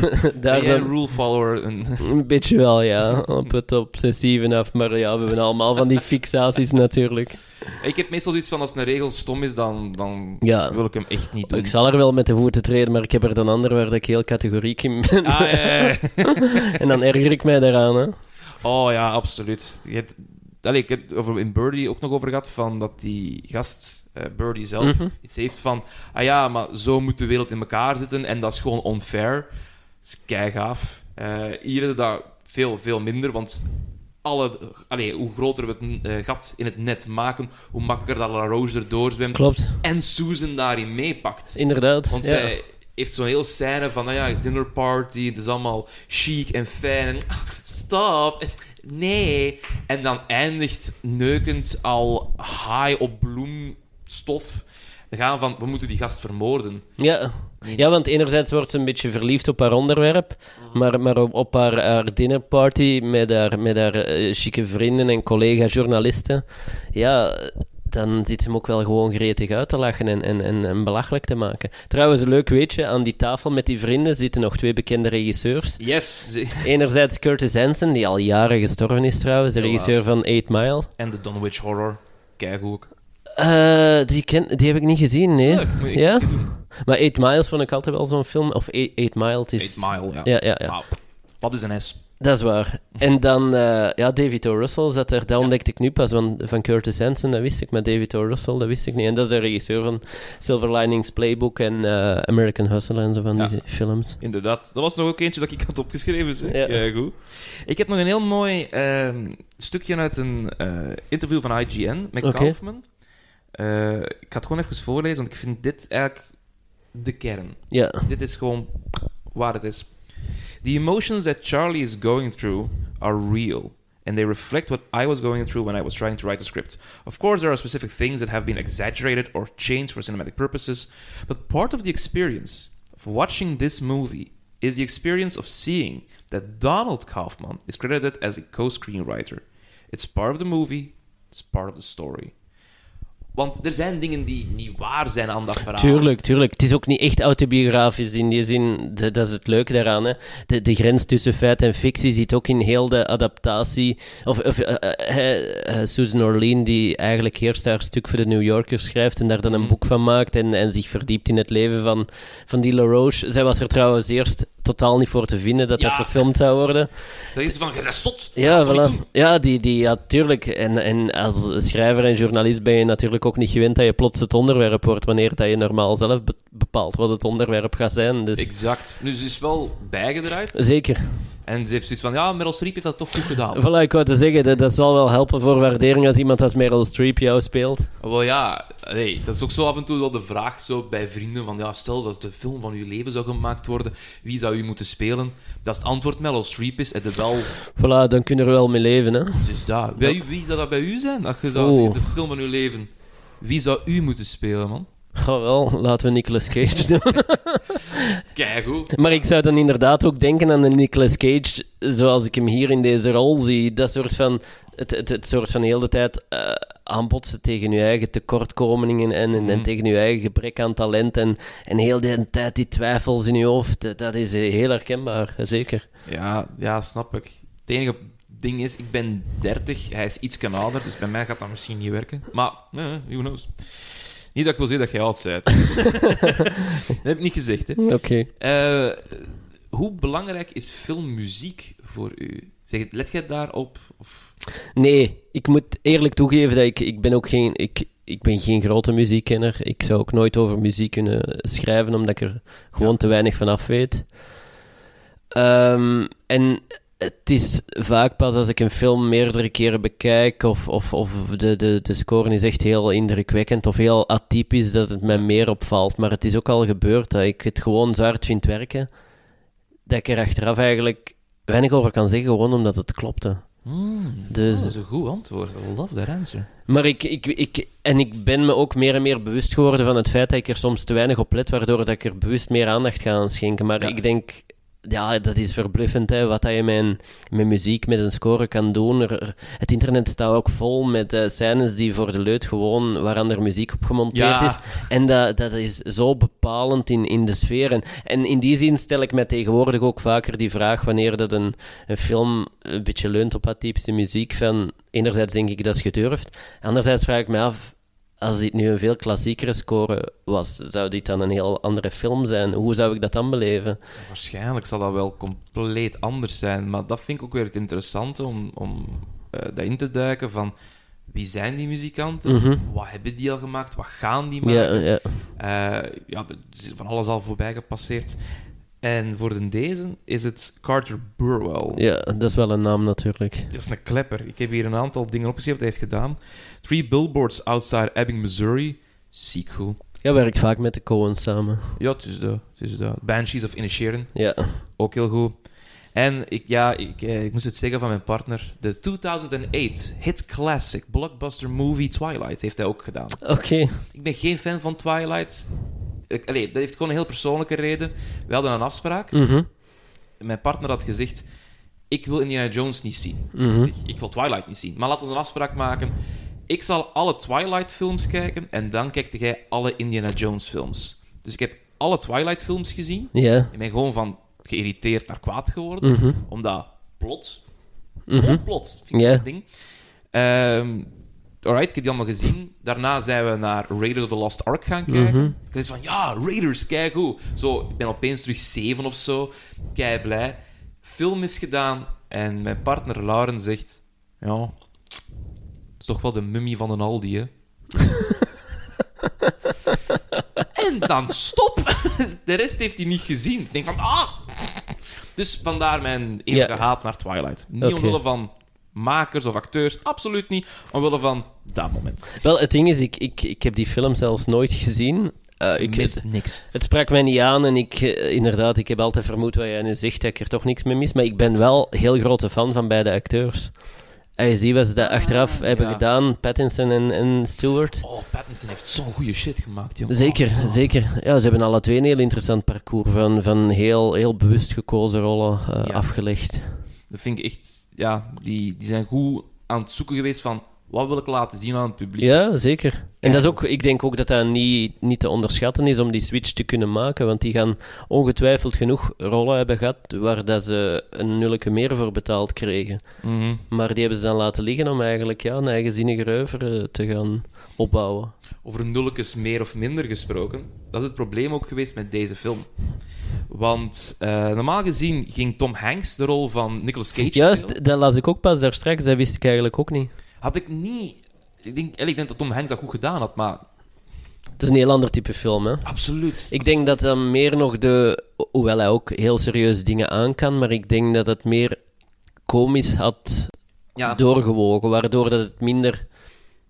ben Daar jij een rule follower? Een... Een beetje wel, ja. Op het obsessieve af. Maar ja, we hebben allemaal van die fixaties natuurlijk. Ik heb meestal zoiets van als een regel stom is, dan, dan Ja. wil ik hem echt niet doen. Ik zal er wel met de voeten treden, maar ik heb er dan andere waar ik heel categoriek in ben. Ah, ja, ja, ja. en dan erger ik mij daaraan, hè. Oh ja, absoluut. Je hebt, allee, ik heb het over in Birdie ook nog over gehad, van dat die gast, eh Birdie zelf, Mhm. iets heeft van, ah ja, maar zo moet de wereld in elkaar zitten en dat is gewoon unfair. Dat is keigaaf. Eh hier is dat veel, veel minder, want alle, allee, hoe groter we het eh, gat in het net maken, hoe makkelijker dat La Rose erdoor zwemt Klopt, en Susan daarin meepakt. inderdaad. Want ja. zij heeft zo'n heel scène van, nou ja, dinner party, het is allemaal chic en fijn. En, ah, stop, nee. En dan eindigt neukend al high op bloemstof. Dan gaan we van, we moeten die gast vermoorden. Ja. ja, want enerzijds wordt ze een beetje verliefd op haar onderwerp, maar, maar op, op haar, haar dinnerparty met haar, met haar eh, chique vrienden en collega-journalisten, ja, dan zit ze hem ook wel gewoon gretig uit te lachen en, en, en, en belachelijk te maken. Trouwens, leuk weetje, aan die tafel met die vrienden zitten nog twee bekende regisseurs. Yes. Enerzijds Curtis Hanson, die al jaren gestorven is trouwens, de Helaas. regisseur van Eight Mile. En de Dunwich Horror. Kijk ook. Eh, die, ken, die heb ik niet gezien, nee. Leuk, moet ik- Ja? Maar Eight Miles vond ik altijd wel zo'n film. Of Eight, Eight Mile, het is... Eight Mile, ja. Ja, ja, ja. Nou, wat is een S? Dat is waar. En dan, eh, ja, David O. Russell zat er. Dat ontdekte ik nu pas van, van Curtis Hanson, dat wist ik. Maar David O. Russell, dat wist ik niet. En dat is de regisseur van Silver Linings Playbook en eh, American Hustle en zo van Ja. die films. Inderdaad. Dat was nog ook eentje dat ik had opgeschreven. Zeg. Ja. Ja. goed. Ik heb nog een heel mooi ehm, stukje uit een eh, interview van IGN met. Kaufman. Eh, ik ga het gewoon even voorlezen, want ik vind dit eigenlijk de kern. Ja. Dit is gewoon waar het is. The emotions that Charlie is going through are real. And they reflect what I was going through when I was trying to write the script. Of course, there are specific things that have been exaggerated or changed for cinematic purposes, but part of the experience of watching this movie is the experience of seeing that Donald Kaufman is credited as a co screenwriter. It's part of the movie, it's part of the story. Want er zijn dingen die niet waar zijn aan dat verhaal. Tuurlijk, tuurlijk. Het is ook niet echt autobiografisch in die zin. Dat, dat is het leuke daaraan. Hè. De, de grens tussen feit en fictie zit ook in heel de adaptatie. Of, of eh, eh, eh, Susan Orlean, die eigenlijk eerst haar stuk voor de New Yorker schrijft en daar dan een Mhm. boek van maakt en, en zich verdiept in het leven van, van die LaRoche. Zij was er trouwens eerst totaal niet voor te vinden dat dat Ja. verfilmd zou worden. Dat is van, je bent zot. Dat Ja, voilà. ja die, die, ja, tuurlijk. En, en als schrijver en journalist ben je natuurlijk ook niet gewend dat je plots het onderwerp wordt wanneer dat je normaal zelf be- bepaalt wat het onderwerp gaat zijn. Dus Exact. Nu, ze is wel bijgedraaid. zeker. En ze heeft zoiets van, ja, Meryl Streep heeft dat toch goed gedaan. Voilà, ik wou te zeggen, dat, dat zal wel helpen voor waardering als iemand als Meryl Streep jou speelt. Wel ja, nee, dat is ook zo af en toe wel de vraag zo bij vrienden van, ja, stel dat de film van uw leven zou gemaakt worden, wie zou u moeten spelen? Dat is het antwoord Meryl Streep is, en de wel, Voilà, dan kun je er wel mee leven, hè. is dat. Wie, zou dat bij u zijn? Dat je zou zeggen, de film van uw leven. Wie zou u moeten spelen, man? Ga wel, laten we Nicolas Cage doen. Kijk goed. maar ik zou dan inderdaad ook denken aan de Nicolas Cage zoals ik hem hier in deze rol zie. Dat soort van... Het, het, het soort van heel de tijd eh, aanbotsen tegen je eigen tekortkomingen en, en, en Mhm. tegen je eigen gebrek aan talent en, en heel de tijd die twijfels in je hoofd. Dat, dat is eh, heel herkenbaar, zeker. Ja, ja, snap ik. Het enige ding is, ik ben 30, hij is iets ouder, dus bij mij gaat dat misschien niet werken. Maar, eh, who knows. Niet dat ik wil zeggen dat jij oud bent. dat heb ik niet gezegd, hè. Oké. Eh, hoe belangrijk is filmmuziek voor u? Zeg, let jij daarop? Of... Nee, ik moet eerlijk toegeven dat ik, ik ben ook geen... Ik, ik ben geen grote muziekkenner. Ik zou ook nooit over muziek kunnen schrijven, omdat ik er gewoon Ja. te weinig van af weet. Ehm, en het is vaak pas als ik een film meerdere keren bekijk, of, of, of de, de, de score is echt heel indrukwekkend of heel atypisch, dat het mij meer opvalt. Maar het is ook al gebeurd dat ik het gewoon zo hard vind werken, dat ik er achteraf eigenlijk weinig over kan zeggen, gewoon omdat het klopte. Dus- Oh, dat is een goed antwoord. I love that answer. Maar ik, ik, ik, en ik ben me ook meer en meer bewust geworden van het feit dat ik er soms te weinig op let, waardoor dat ik er bewust meer aandacht ga aan schenken. Maar Ja. ik denk, ja, dat is verbluffend, hè, wat dat je met, met muziek, met een score kan doen. Er- het internet staat ook vol met eh, scènes die voor de leut gewoon, waaraan er muziek op gemonteerd Ja. is. En dat, dat is zo bepalend in, in de sfeer. En, en in die zin stel ik mij tegenwoordig ook vaker die vraag wanneer dat een, een film een beetje leunt op atypische muziek. Van, enerzijds denk ik dat is gedurfd. Anderzijds vraag ik me af, als dit nu een veel klassiekere score was, zou dit dan een heel andere film zijn? Hoe zou ik dat dan beleven? Waarschijnlijk zal dat wel compleet anders zijn. Maar dat vind ik ook weer het interessante om, om eh, dat in te duiken van... Wie zijn die muzikanten? Mhm. Wat hebben die al gemaakt? Wat gaan die maken? ja. Eh, ja, er is van alles al voorbij gepasseerd. En voor de deze is het Carter Burwell. ja, dat is wel een naam natuurlijk. Dat is een klepper. Ik heb hier een aantal dingen opgeschreven dat hij heeft gedaan. Three Billboards Outside Ebbing, Missouri. Ziek goed. Jij werkt vaak met de Coens samen. Ja, het is dat. Het is dat. Banshees of Inisherin. Ja. Ook heel goed. En ik, ja, ik, eh, ik moest het zeggen van mijn partner. De 2008 hit classic blockbuster movie Twilight heeft hij ook gedaan. Oké. Ik ben geen fan van Twilight. Allee, dat heeft gewoon een heel persoonlijke reden. We hadden een afspraak. Mhm. Mijn partner had gezegd... Ik wil Indiana Jones niet zien. Ik zeg, ik wil Twilight niet zien. Maar laten we een afspraak maken. Ik zal alle Twilight-films kijken en dan kijkte jij alle Indiana Jones-films. Dus ik heb alle Twilight-films gezien. Ja. Ik ben gewoon van geïrriteerd naar kwaad geworden. Mhm. Omdat plot. Gewoon plot. Vind ik dat ding. Ehm alright, ik heb die allemaal gezien. Daarna zijn we naar Raiders of the Lost Ark gaan kijken. Mhm. Ik was van, ja, Raiders, kijk hoe. Zo, ik ben opeens terug zeven of zo. Kei blij. Film is gedaan en mijn partner Lauren zegt... Ja, het is toch wel de mummie van een Aldi, hè? en dan stop! De rest heeft hij niet gezien. Ik denk van, ah! Dus vandaar mijn enige haat naar Twilight. Niet Oké. omwille van makers of acteurs, absoluut niet. Omwille van dat moment. Wel, het ding is, ik, ik, ik heb die film zelfs nooit gezien. Eh, ik, mis het, niks. het sprak mij niet aan en ik, eh, inderdaad, ik heb altijd vermoed wat jij nu zegt, dat ik er toch niks mee mis. Maar ik ben wel heel grote fan van beide acteurs. Als je ziet wat ze dat achteraf hebben ja. gedaan, Pattinson en, en Stewart. Oh, Pattinson heeft zo'n goede shit gemaakt, joh. Zeker, Oh, zeker. Ja, ze hebben alle twee een heel interessant parcours van, van heel, heel bewust gekozen rollen eh, Ja. afgelegd. Dat vind ik echt... Ja, die, die zijn goed aan het zoeken geweest van... Wat wil ik laten zien aan het publiek? Ja, zeker. En dat is ook, ik denk ook dat dat niet, niet te onderschatten is om die switch te kunnen maken, want die gaan ongetwijfeld genoeg rollen hebben gehad waar dat ze een nulleke meer voor betaald kregen. Mhm. Maar die hebben ze dan laten liggen om eigenlijk ja, een eigenzinnige reuver eh, te gaan opbouwen. Over nulletjes meer of minder gesproken. Dat is het probleem ook geweest met deze film. Want eh, normaal gezien ging Tom Hanks de rol van Nicolas Cage spelen. Juist, dat las ik ook pas daar straks, dat wist ik eigenlijk ook niet. Had ik niet... Ik denk, ik denk dat Tom Hanks dat goed gedaan had, maar... Het is een heel ander type film, hè. Absoluut. Ik denk dat dan meer nog de... Hoewel hij ook heel serieuze dingen aan kan, maar ik denk dat het meer komisch had Ja, doorgewogen, waardoor dat het minder...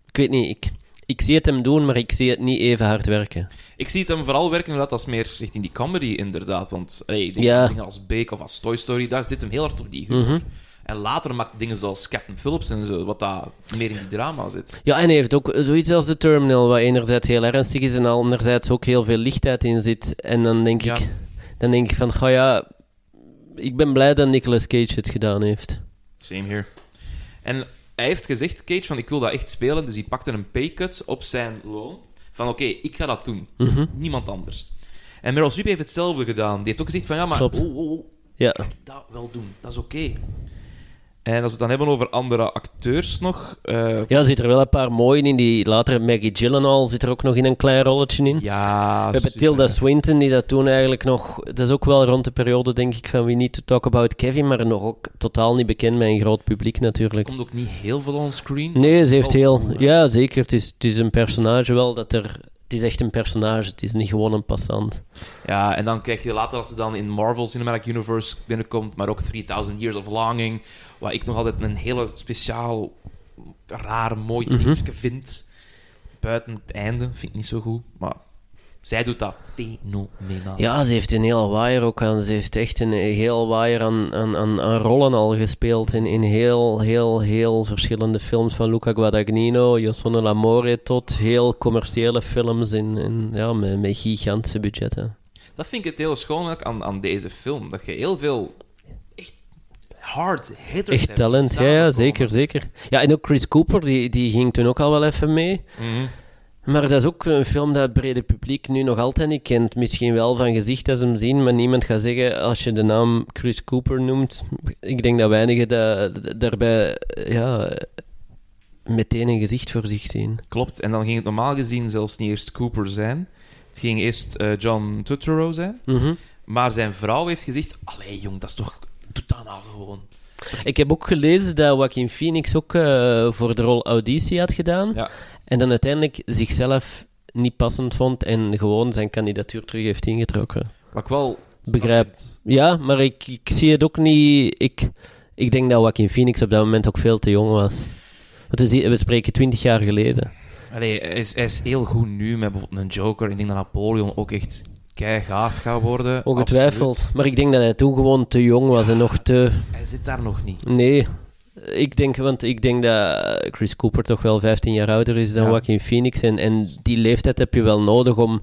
Ik weet niet, ik, ik zie het hem doen, maar ik zie het niet even hard werken. Ik zie het hem vooral werken inderdaad als meer richting die comedy, inderdaad. Want hey, ik denk Ja. dingen als Bake of als Toy Story, daar zit hem heel hard op die humor. Mhm. En later maakt dingen zoals Captain Phillips en zo, wat daar meer in die drama zit. Ja, en hij heeft ook zoiets als de Terminal, wat enerzijds heel ernstig is en anderzijds ook heel veel lichtheid in zit. En dan denk, Ja. ik, dan denk ik van, ga ja, ik ben blij dat Nicolas Cage het gedaan heeft. Same here. En hij heeft gezegd, Cage, van ik wil dat echt spelen, dus hij pakte een paycut op zijn loon. Van oké, ik ga dat doen. Mhm. Niemand anders. En Meryl Streep heeft hetzelfde gedaan. Die heeft ook gezegd van ja, maar Klopt. oh, oh, oh, Ja, dat wel doen. Dat is oké. En als we het dan hebben over andere acteurs nog... eh, ja, er zit er wel een paar mooie in. Die later, Maggie Gyllenhaal zit er ook nog in een klein rolletje in. ja, We hebben super. Tilda Swinton, die dat toen eigenlijk nog... Dat is ook wel rond de periode, denk ik, van We Need to Talk About Kevin, maar nog ook totaal niet bekend bij een groot publiek natuurlijk. komt ook niet heel veel on screen. Nee, ze heeft heel... Ja, zeker. Het is, het is een personage wel dat er... Het is echt een personage, het is niet gewoon een passant. Ja, en dan krijg je later als ze dan in Marvel Cinematic Universe binnenkomt, maar ook 3000 Years of Longing, waar ik nog altijd een hele speciaal, raar, mooi Mhm. dingetje vind. Buiten het einde, vind ik niet zo goed, maar zij doet dat fenomenaal. Ja, ze heeft een heel waaier ook aan. Ze heeft echt een heel waaier aan, aan, aan, aan rollen al gespeeld in, in heel, heel, heel verschillende films. Van Luca Guadagnino, Io sono l'amore, tot heel commerciële films in, in, ja, met, met gigantische budgetten. Dat vind ik het hele schoon aan, aan deze film, dat je heel veel hard hitters Echt talent, ja, ja, zeker, zeker. Ja, en ook Chris Cooper, die, die ging toen ook al wel even mee. Mhm. Maar dat is ook een film dat het brede publiek nu nog altijd niet kent. Misschien wel van gezicht als ze hem zien, maar niemand gaat zeggen als je de naam Chris Cooper noemt. Ik denk dat weinigen da- daarbij ja, meteen een gezicht voor zich zien. Klopt, en dan ging het normaal gezien zelfs niet eerst Cooper zijn. Het ging eerst eh, John Turturro zijn. Mhm. Maar zijn vrouw heeft gezegd: Allee, jong, dat is toch. Gewoon. Ik heb ook gelezen dat Joaquin Phoenix ook eh, voor de rol auditie had gedaan. Ja. En dan uiteindelijk zichzelf niet passend vond en gewoon zijn kandidatuur terug heeft ingetrokken. Wat ik wel. Begrijp. Ja, maar ik, ik zie het ook niet. Ik, ik denk dat Joaquin Phoenix op dat moment ook veel te jong was. Want we spreken twintig jaar geleden. Allee, hij is, hij is heel goed nu met bijvoorbeeld een Joker. Ik denk dat Napoleon ook echt kei gaaf gaat worden. Ongetwijfeld. Absoluut. Maar ik denk dat hij toen gewoon te jong was en nog te. Hij zit daar nog niet. Nee. Ik denk, want ik denk dat Chris Cooper toch wel 15 jaar ouder is dan Ja. Joaquin Phoenix. En, en die leeftijd heb je wel nodig om.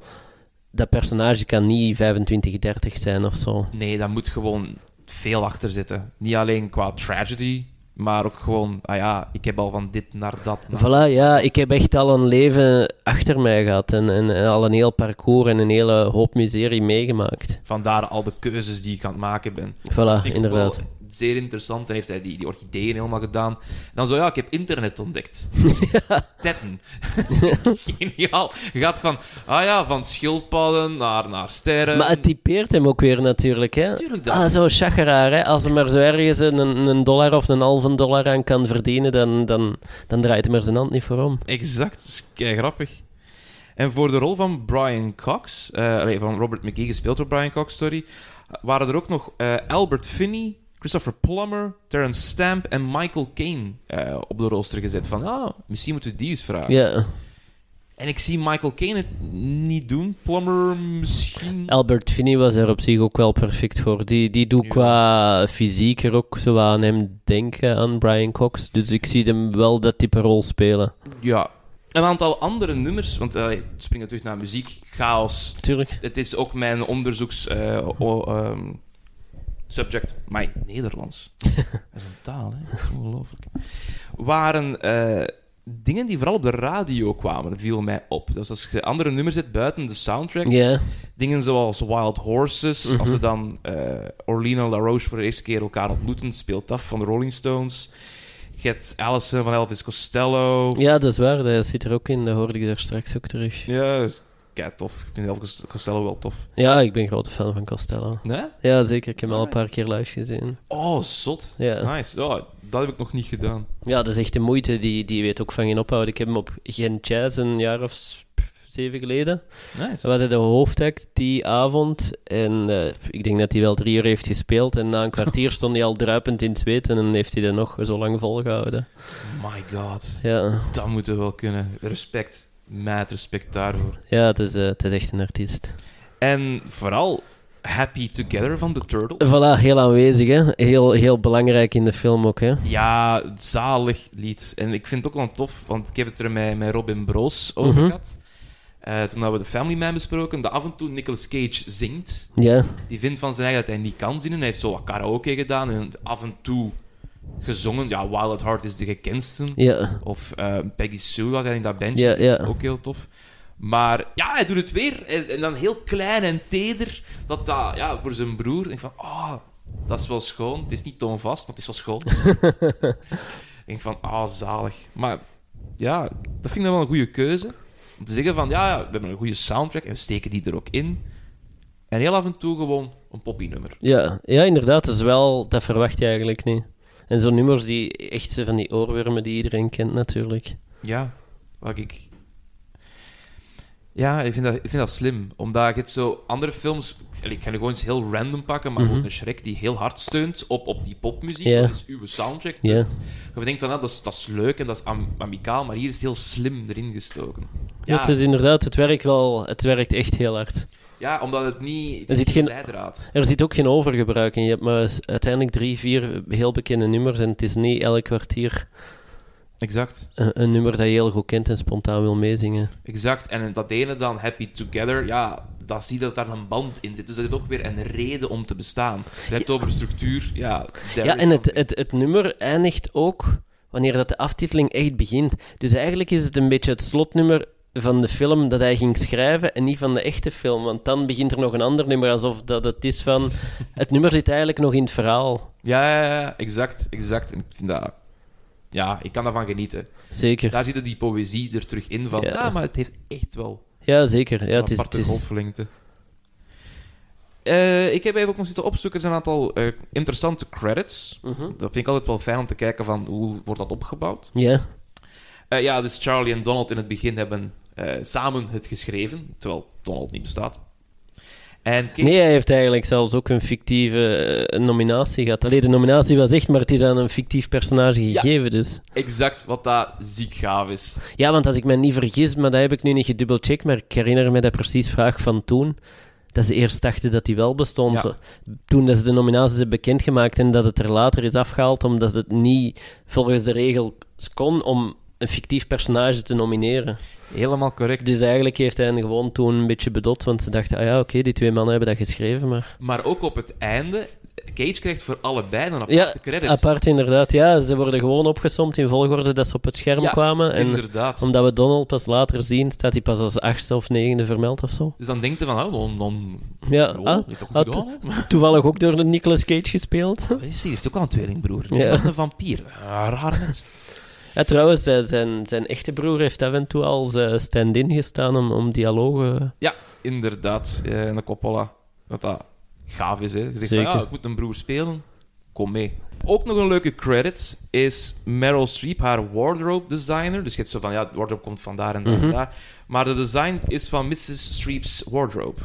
Dat personage kan niet 25, 30 zijn of zo. Nee, daar moet gewoon veel achter zitten. Niet alleen qua tragedy, Maar ook gewoon, ah ja, ik heb al van dit naar dat. naar- Voilà, ja, ik heb echt al een leven achter mij gehad en, en, en al een heel parcours en een hele hoop miserie meegemaakt. Vandaar al de keuzes die ik aan het maken ben. Voilà, inderdaad. wel zeer interessant. En heeft hij die, die orchideeën helemaal gedaan. En dan zo, ja, ik heb internet ontdekt. Tetten. Geniaal. Je gaat van, ah ja, van schildpadden naar, naar sterren. Maar het typeert hem ook weer natuurlijk, hè. Tuurlijk dat. Ah, zo chageraar, hè. Als hij maar zo ergens een, een dollar of een halve dollar aan kan verdienen, dan, dan, dan draait hij maar zijn hand niet voor om. Exact, dat is kei grappig. En voor de rol van Brian Cox, allee, van Robert McGee, gespeeld door Brian Cox, sorry, waren er ook nog eh, Albert Finney, Christopher Plummer, Terence Stamp en Michael Caine eh, op de rooster gezet. Van, ah, misschien moeten we die eens vragen. Ja, En ik zie Michael Caine het niet doen. Plummer misschien... Albert Finney was er op zich ook wel perfect voor. Die, die doet Ja. qua fysiek er ook zo aan hem denken, aan Brian Cox. Dus ik zie hem wel dat type rol spelen. Ja. Een aantal andere nummers, want uh, springen terug naar muziek, chaos. Tuurlijk. Het is ook mijn onderzoeks eh, ehm, subject. Maar Nederlands. dat is een taal, hè? Ongelooflijk. Waren eh, dingen die vooral op de radio kwamen, viel mij op. Dus als je andere nummers zet buiten de soundtrack, dingen zoals Wild Horses, als Mhm. ze dan eh Orlina en LaRoche voor de eerste keer elkaar ontmoeten, speelt af van de Rolling Stones. Je hebt Allison van Elvis Costello. ja, dat is waar. Dat zit er ook in. Dat hoorde ik daar straks ook terug. Ja, kei tof. Ik vind Elvis Costello wel tof. Ja, ik ben een grote fan van Costello. Nee? Ja, zeker. Ik heb hem al een paar keer live gezien. Oh, zot. Ja. Nice. Ja, dat heb ik nog niet gedaan. Ja, dat is echt de moeite. Die, die weet ook van geen ophouden. Ik heb hem op Gent Jazz een jaar of zeven geleden. Nice. Dat was hij de hoofdact die avond. En eh, ik denk dat hij wel drie uur heeft gespeeld. En na een kwartier stond hij al druipend in het zweet. En dan heeft hij dat nog zo lang volgehouden. My god. Ja, Dat moeten we wel kunnen. Respect. Met respect daarvoor. ja het, is, eh, het is echt een artiest. En vooral Happy Together van The Turtle. Voilà, heel aanwezig. Hè? Heel, heel belangrijk in de film ook. Hè? Ja, zalig lied. En ik vind het ook wel tof, want ik heb het er met, met Robin Broos over Mhm. gehad. Eh, toen hebben we de Family Man besproken, dat af en toe Nicolas Cage zingt. Ja, Die vindt van zijn eigen dat hij niet kan zingen. Hij heeft zo wat karaoke gedaan en af en toe gezongen. Ja, Wild at Heart is de gekendste. ja. Of eh, Peggy Sue had hij in dat bandje. Ja. Dat is ook heel tof. Maar ja, hij doet het weer. En- dan heel klein en teder. Dat dat, ja, voor zijn broer. Ik van, ah, dat is wel schoon. Het is niet toonvast, maar het is wel schoon. ik denk van, ah, zalig. Maar ja, dat vind ik dan wel een goede keuze. Om te zeggen van, ja, ja, we hebben een goede soundtrack en we steken die er ook in. En heel af en toe gewoon een poppy-nummer. Ja, ja, inderdaad. Dat, is wel, dat verwacht je eigenlijk niet. En zo'n nummers die echt van die oorwormen die iedereen kent natuurlijk. Ja, wat ik... Ja, ik vind, dat, ik vind dat slim. Omdat je het zo... Andere films... Ik ga nu gewoon eens heel random pakken, maar gewoon een Shrek die heel hard steunt op, op die popmuziek. Dat is uw soundtrack. Ja. Je denkt van, ah, dat, is, dat is leuk en dat is am- amicaal, maar hier is het heel slim erin gestoken. Ja. Ja, Het is inderdaad, het werkt wel, het werkt echt heel hard. Ja omdat het niet... Het Er zit geen- leidraad. Er zit ook geen overgebruik in. Je hebt maar uiteindelijk drie, vier heel bekende nummers en het is niet elk kwartier Exact. een, een nummer dat je heel goed kent en spontaan wil meezingen. Exact. En dat ene dan, Happy Together, ja, dat zie je dat daar een band in zit. Dus dat is ook weer een reden om te bestaan. Je hebt het over structuur, ja. Ja, en het, het, het nummer eindigt ook wanneer dat de aftiteling echt begint. Dus eigenlijk is het een beetje het slotnummer van de film dat hij ging schrijven en niet van de echte film. Want dan begint er nog een ander nummer, alsof dat het is van... Het nummer zit eigenlijk nog in het verhaal. Ja, ja, ja, exact, exact. En ik vind dat... Ja, ik kan daarvan genieten. Zeker. Daar zit die poëzie er terug in van... Ja. Ja, maar het heeft echt wel Ja, zeker. Ja, het is, het aparte is. Eh, ik heb even ook nog zitten opzoeken. Er zijn een aantal eh, interessante credits. Mhm. Dat vind ik altijd wel fijn om te kijken van hoe wordt dat opgebouwd. Ja, Eh, ja, dus Charlie en Donald in het begin hebben eh, samen het geschreven, terwijl Donald niet bestaat. En Kate- Nee, hij heeft eigenlijk zelfs ook een fictieve eh, nominatie gehad. Alleen de nominatie was echt, maar het is aan een fictief personage Ja. gegeven, dus... exact wat dat ziek gaaf is. Ja, want als ik me niet vergis, maar dat heb ik nu niet gedubbelcheckt, maar ik herinner me dat precies vraag van toen, dat ze eerst dachten dat hij wel bestond. Ja. Toen dat ze de nominaties hebben bekendgemaakt en dat het er later is afgehaald, omdat het niet volgens de regels kon om een fictief personage te nomineren. Helemaal correct. Dus eigenlijk heeft hij hen gewoon toen een beetje bedot, want ze dachten, ah ja, oké, die twee mannen hebben dat geschreven, maar... Maar ook op het einde Cage krijgt voor allebei een aparte Ja, credit. Apart inderdaad, ja. Ze worden gewoon opgesomd in volgorde dat ze op het scherm Ja, kwamen. En Inderdaad. omdat we Donald pas later zien, staat hij pas als achtste of negende vermeld of zo. Dus dan denkt hij van, oh, dan... dan Ja, oh, ah, toch ah, goed toevallig ook door Nicolas Cage gespeeld. Hij heeft ook al een tweelingbroer. Ja. Dat is een vampier. Ah, raar mens. Ja, trouwens, eh, zijn, zijn echte broer heeft af en toe als eh, stand-in gestaan om, om dialogen... Inderdaad, eh, een Coppola. Wat dat gaaf is, hè. Je zegt Zeker. van, ja, ik moet een broer spelen. Kom mee. Ook nog een leuke credit is Meryl Streep, haar wardrobe designer. Dus je hebt zo van, ja, de wardrobe komt van daar en daar en Mhm. daar. Maar de design is van Mrs. Streep's wardrobe.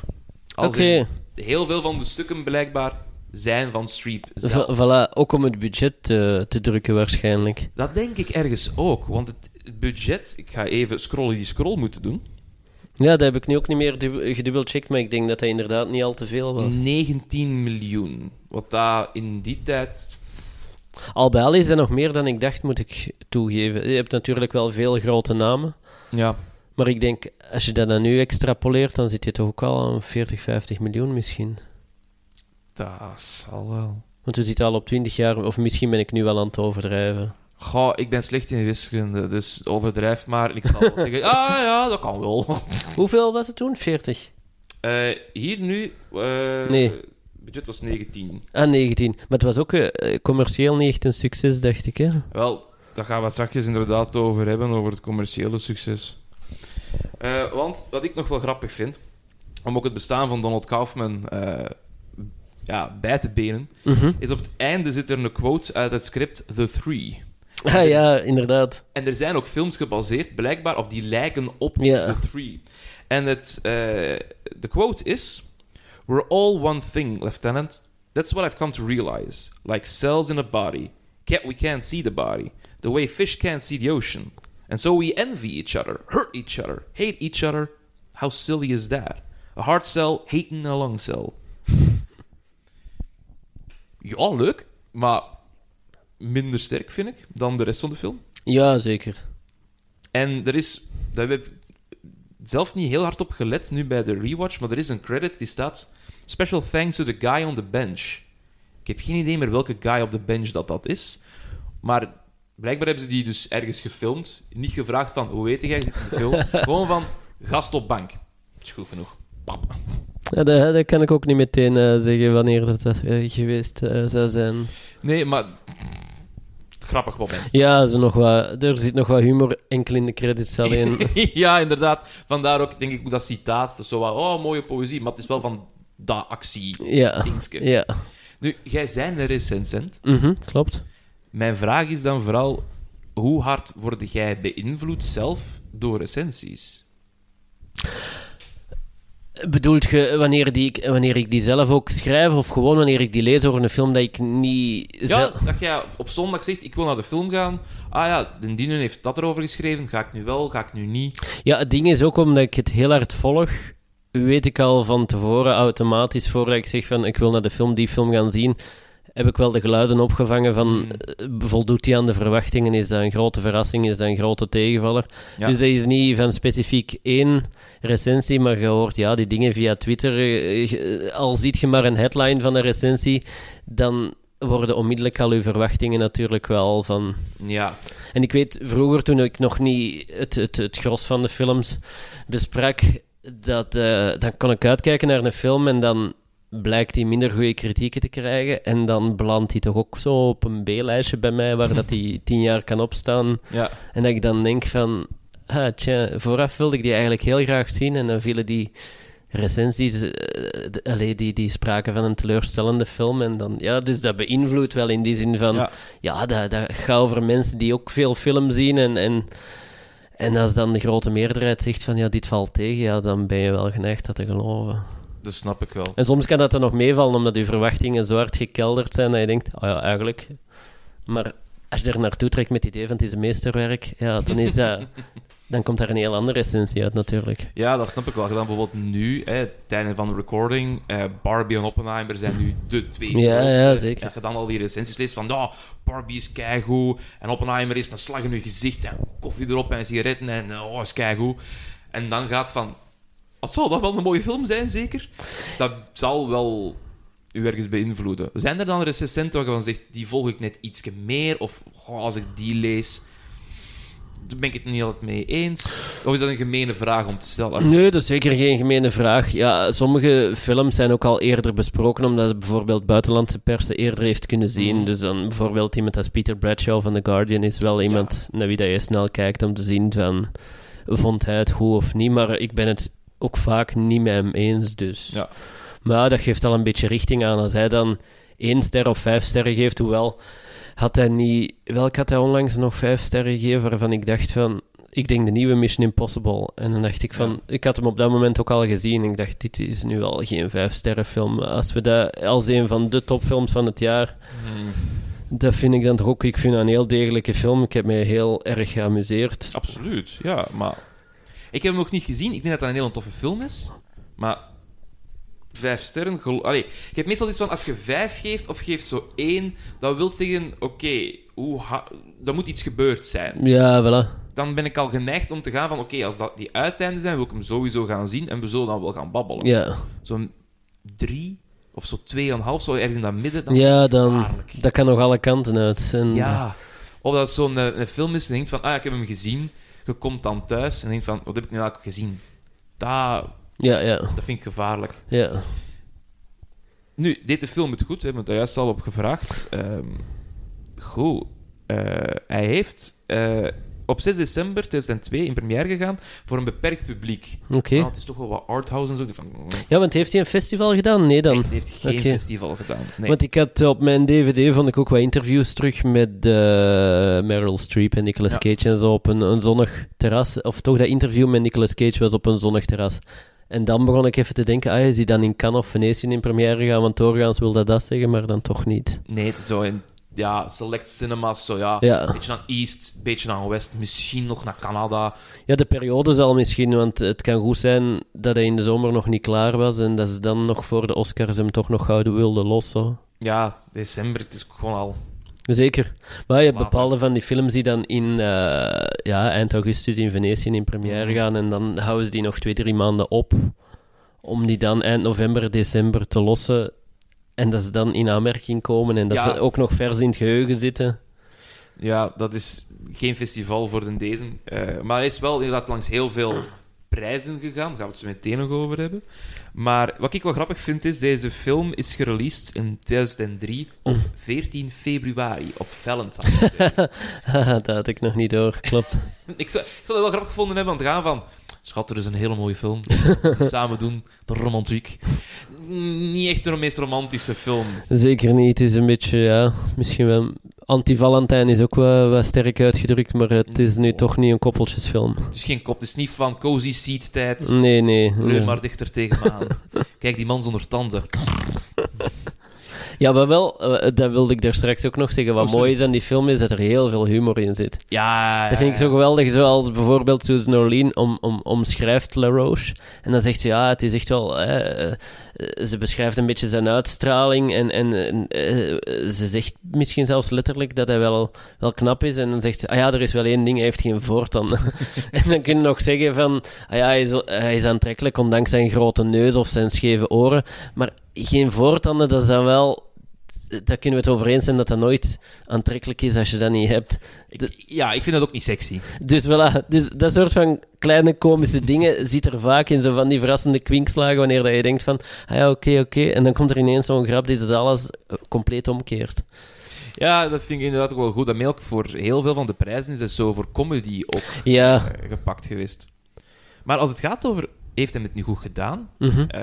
Oké, in, heel veel van de stukken blijkbaar zijn van Streep zelf. Voilà, ook om het budget te, te drukken waarschijnlijk. Dat denk ik ergens ook, want het, het budget... Ik ga even scrollen die scroll moeten doen. Ja, dat heb ik nu ook niet meer du- gedubbelcheckt, maar ik denk dat dat inderdaad niet al te veel was. 19 miljoen. Wat daar in die tijd... Al bij al is dat nog meer dan ik dacht, moet ik toegeven. Je hebt natuurlijk wel veel grote namen, Ja, maar ik denk, als je dat dan nu extrapoleert, dan zit je toch ook al aan 40, 50 miljoen misschien. Dat zal wel. Want we zitten al op 20 jaar, of misschien ben ik nu wel aan het overdrijven. Goh, ik ben slecht in wiskunde, dus overdrijf maar. En ik zal zeggen, ah ja, dat kan wel. Hoeveel was het toen? 40? Eh, hier nu... eh Nee. budget was 19. Ah, 19. Maar het was ook eh, commercieel niet echt een succes, dacht ik, hè? Wel, daar gaan we het straks inderdaad over hebben, over het commerciële succes. Want wat ik nog wel grappig vind, om ook het bestaan van Donald Kaufman ja, bij te benen, Mhm. is op het einde zit er een quote uit het script The Three. Ah ja, inderdaad. En er zijn ook films gebaseerd, blijkbaar, of die lijken op. The Three. En het, eh, de quote is... We're all one thing, Lieutenant. That's what I've come to realize. Like cells in a body. We can't see the body. The way fish can't see the ocean. And so we envy each other, hurt each other, hate each other. How silly is that? A heart cell hating a lung cell. Ja, leuk. Maar minder sterk, vind ik, dan de rest van de film. Ja, zeker. En er is, daar heb ik zelf niet heel hard op gelet nu bij de rewatch, maar er is een credit die staat: Special thanks to the guy on the bench. Ik heb geen idee meer welke guy op de bench dat dat is, maar blijkbaar hebben ze die dus ergens gefilmd. Niet gevraagd van hoe weet jij de film, gewoon van gast op bank. Is goed genoeg. Pap. Ja, dat, dat kan ik ook niet meteen eh, zeggen wanneer dat, dat eh, geweest eh, zou zijn. Nee, maar grappig moment. Ja, zo nog wat, er zit nog wat humor enkel in de credits alleen. ja, inderdaad. Vandaar ook, denk ik, dat citaat. Zo wat, oh, mooie poëzie, maar het is wel van dat actie. ja, Dingske. ja. Nu, jij bent een recensent. Mhm, klopt. Mijn vraag is dan vooral: hoe hard word jij beïnvloed zelf door recensies? Bedoelt je wanneer, die, ik- wanneer ik die zelf ook schrijf, of gewoon wanneer ik die lees over een film dat ik niet... Ja, zelf- dat jij op zondag zegt: ik wil naar de film gaan. Ah ja, de Dienen heeft dat erover geschreven. Ga ik nu wel, ga ik nu niet? Ja, het ding is ook omdat ik het heel hard volg, weet ik al van tevoren automatisch, voordat ik zeg van ik wil naar de film, die film gaan zien, heb ik wel de geluiden opgevangen van Hmm. eh, voldoet die aan de verwachtingen, is dat een grote verrassing, is dat een grote tegenvaller. Ja. Dus dat is niet van specifiek één recensie, maar je hoort ja, die dingen via Twitter, eh, je- al ziet je maar een headline van een recensie, dan worden onmiddellijk al uw verwachtingen natuurlijk wel van... Ja, En ik weet, vroeger toen ik nog niet het, het, het gros van de films besprak, dat, eh, dan kon ik uitkijken naar een film en dan blijkt hij minder goede kritieken te krijgen. En dan belandt hij toch ook zo op een B-lijstje bij mij, waar dat hij tien jaar kan opstaan. ja. En dat ik dan denk van, ah, tja, vooraf wilde ik die eigenlijk heel graag zien. En dan vielen die recensies, de- allee, die, die spraken van een teleurstellende film. En dan, ja, dus dat beïnvloedt wel in die zin van, Ja. ja, dat, dat gaat over mensen die ook veel film zien. En, en, en als dan de grote meerderheid zegt van, ja, dit valt tegen, ja, dan ben je wel geneigd dat te geloven. Dat snap ik wel. En soms kan dat dan nog meevallen, omdat je verwachtingen zo hard gekelderd zijn dat je denkt, oh ja, eigenlijk. Maar als je er naartoe trekt met het idee van het is een meesterwerk, ja, dan, is dat, dan komt daar een heel andere essentie uit natuurlijk. Ja, dat snap ik wel. Dan bijvoorbeeld nu, hè, einde van de recording, eh, Barbie en Oppenheimer zijn nu de twee Ja, grootste. ja, zeker. Als je dan al die recensies leest van, ja, Barbie is keigoed en Oppenheimer is een slag in je gezicht en koffie erop en sigaretten en oh, is keigoed. En dan gaat van, wat zal dat wel een mooie film zijn, zeker? Dat zal wel u ergens beïnvloeden? Zijn er dan recensenten waar je van zegt, die volg ik net iets meer? Of goh, als ik die lees, daar ben ik het niet altijd mee eens? Of is dat een gemene vraag om te stellen? Nee, dat is zeker geen gemene vraag. Ja, sommige films zijn ook al eerder besproken, omdat het bijvoorbeeld buitenlandse pers ze eerder heeft kunnen zien. Mhm. Dus dan bijvoorbeeld iemand als Peter Bradshaw van The Guardian is wel iemand naar wie dat je snel kijkt om te zien van, vond hij het goed of niet. Maar ik ben het ook vaak niet met hem eens, dus... Ja. Maar dat geeft al een beetje richting aan. Als hij dan één ster of vijf sterren geeft, hoewel had hij niet... Welk had hij onlangs nog vijf sterren gegeven, waarvan ik dacht van... Ik denk de nieuwe Mission Impossible. En dan dacht ik van... Ik had hem op dat moment ook al gezien. Ik dacht, dit is nu al geen vijf sterren film. Als we dat als een van de topfilms van het jaar... Hmm, Dat vind ik dan toch ook... Ik vind dat een heel degelijke film. Ik heb me heel erg geamuseerd. absoluut, ja, maar... Ik heb hem nog niet gezien. Ik denk dat dat een heel toffe film is. Maar vijf sterren... Allee, ik heb meestal iets van, als je vijf geeft of geeft zo één, dat wil zeggen, oké, hoe ha- er moet iets gebeurd zijn. Ja, voilà. Dan ben ik al geneigd om te gaan van, oké, als dat die uiteinden zijn, wil ik hem sowieso gaan zien en we zullen dan wel gaan babbelen. Ja, Zo'n drie of zo tweeënhalf, zo ergens in dat midden, dan ja dan... Dat kan nog alle kanten uit. En Ja. Of dat het zo'n eh, een film is en denkt van, ah, ik heb hem gezien. Je komt dan thuis en denkt van, wat heb ik nu eigenlijk gezien? Dat, Ja, ja, dat vind ik gevaarlijk. ja. Nu, deed de film het goed? We hebben het daar juist al op gevraagd. Ehm, goed. Eh, hij heeft eh, op 6 december 2002 in première gegaan voor een beperkt publiek. Oké. Nou, het is toch wel wat arthouse en zo. Van, Ja, want heeft hij een festival gedaan? Nee, dan. Nee, hij heeft geen festival gedaan. Nee. Want ik had op mijn DVD vond ik ook wat interviews terug met eh, Meryl Streep en Nicolas Ja. Cage en zo op een, een zonnig terras. Of toch dat interview met Nicolas Cage was op een zonnig terras. En dan begon ik even te denken, ah, is hij dan in Cannes of Venetië in première gaan? Want doorgaans wil dat dat zeggen, maar dan toch niet. Nee, zo in ja, select cinemas, zo ja. Ja. Beetje naar East, beetje naar West, misschien nog naar Canada. Ja, de periode zal misschien, want het kan goed zijn dat hij in de zomer nog niet klaar was en dat ze dan nog voor de Oscars hem toch nog houden wilden lossen. Ja, december, het is gewoon al... Zeker. Maar je hebt bepaalde van die films die dan in eh, ja, eind augustus in Venetië in première Mhm. gaan en dan houden ze die nog twee, drie maanden op om die dan eind november, december te lossen en dat ze dan in aanmerking komen en dat Ja. ze ook nog vers in het geheugen zitten. Ja, dat is geen festival voor de deze. Eh, maar hij is wel inderdaad langs heel veel prijzen gegaan. Daar gaan we het zo meteen nog over hebben. Maar wat ik wel grappig vind is, deze film is gereleased in 2003 op 14 februari, op Valentine. Dat had ik nog niet door, klopt. ik, zou, ik zou het wel grappig gevonden hebben om te gaan van... Schat, er is een hele mooie film. Samen doen, de romantiek. Niet echt de meest romantische film. Zeker niet, het is een beetje, ja, misschien wel... Anti-Valentijn is ook wel, wel sterk uitgedrukt, maar het is nu Oh. toch niet een koppeltjesfilm. Het is geen kop, het is niet van cozy seat tijd. Nee, nee. Leun nee. maar dichter tegen me aan. Kijk, die man zonder tanden. Ja, maar wel, eh, dat wilde ik daar straks ook nog zeggen. Wat Oh, mooi is aan die film is dat er heel veel humor in zit. Ja, Dat vind ik zo geweldig, zoals bijvoorbeeld Susan Orlean om, om, omschrijft La Roche. En dan zegt ze, ja, het is echt wel... eh, eh, ze beschrijft een beetje zijn uitstraling en, en, en, eh, ze zegt misschien zelfs letterlijk dat hij wel, wel knap is. En dan zegt ze, ah ja, er is wel één ding, hij heeft geen voortanden. en dan kun je nog zeggen van, ah ja, hij is, hij is aantrekkelijk ondanks zijn grote neus of zijn scheve oren. Maar geen voortanden, dat is dan wel... Daar kunnen we het over eens zijn dat dat nooit aantrekkelijk is als je dat niet hebt. Ik- ja, ik vind dat ook niet sexy. Dus voilà, dus dat soort van kleine komische dingen zit er vaak in, zo van die verrassende kwinkslagen, wanneer dat je denkt van, ah ja, oké, oké, en dan komt er ineens zo'n grap die dat alles eh, compleet omkeert. Ja, dat vind ik inderdaad ook wel goed. Dat mij ook voor heel veel van de prijzen is dat zo voor comedy ook Ja, eh, gepakt geweest. Maar als het gaat over, heeft hij het nu goed gedaan? mhm. Eh,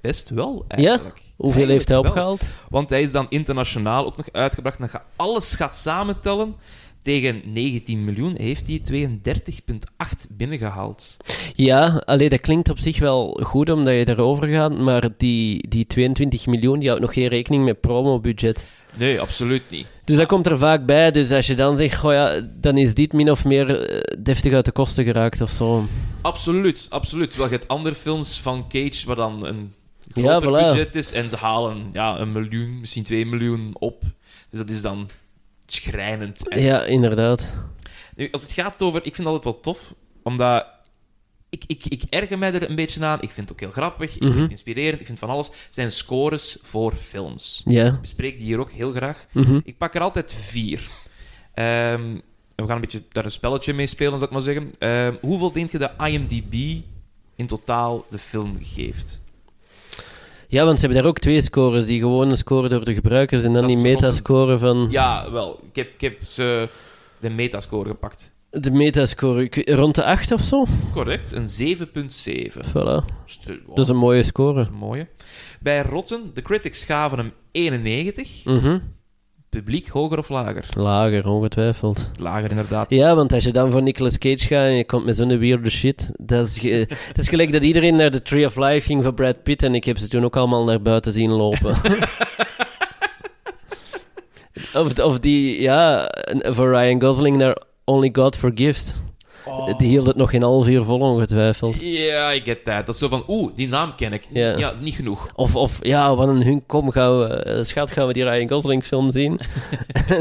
best wel, eigenlijk. Hoeveel heeft hij wel. opgehaald? Want hij is dan internationaal ook nog uitgebracht. En als je alles gaat samentellen, tegen 19 miljoen heeft hij 32,8 binnengehaald. Ja, alleen dat klinkt op zich wel goed omdat je daarover gaat, maar die, die 22 miljoen, die houdt nog geen rekening met promobudget. Nee, absoluut niet. Dus dat komt er vaak bij, dus als je dan zegt, goh ja, dan is dit min of meer eh, deftig uit de kosten geraakt of zo. Absoluut, absoluut. Wel, je hebt andere films van Cage waar dan een Ja, groter voilà. budget is en ze halen ja, een miljoen, misschien twee miljoen op. Dus dat is dan schrijnend. En Ja, inderdaad. Nu, als het gaat over... Ik vind dat altijd wel tof, omdat ik, ik, ik erger mij er een beetje aan. Ik vind het ook heel grappig. Ik Mhm. vind het inspirerend. Ik vind van alles. Zijn scores voor films. Ja. Ik bespreek die hier ook heel graag. Mhm. Ik pak er altijd vier. Ehm, we gaan een beetje daar een spelletje mee spelen, zou ik maar zeggen. Ehm, hoeveel denk je dat IMDb in totaal de film geeft? Ja, want ze hebben daar ook twee scores. Die gewone score door de gebruikers en dan Dat die is metascore van... Ja, wel. Ik heb, ik heb ze de metascore gepakt. De metascore, ik rond de 8 of zo? Correct, een 7,7. Voilà. St- Dat is een mooie score. dat is een mooie. Bij Rotten, de critics gaven hem 91. Mhm. Publiek hoger of lager? Lager, ongetwijfeld. Lager, inderdaad. Ja, want als je dan voor Nicolas Cage gaat en je komt met zo'n weirde shit, dat is, ge- dat is gelijk dat iedereen naar de Tree of Life ging voor Brad Pitt en ik heb ze toen ook allemaal naar buiten zien lopen. of, of die, ja, voor Ryan Gosling naar Only God Forgives. Oh. Die hield het nog geen half uur vol, ongetwijfeld. Ja, ik get that. Dat is zo van, oeh, die naam ken ik. Ja. Ja, niet genoeg. Of, of ja, wat een hunk, kom, gauw, eh, schat, gaan we die Ryan Gosling film zien?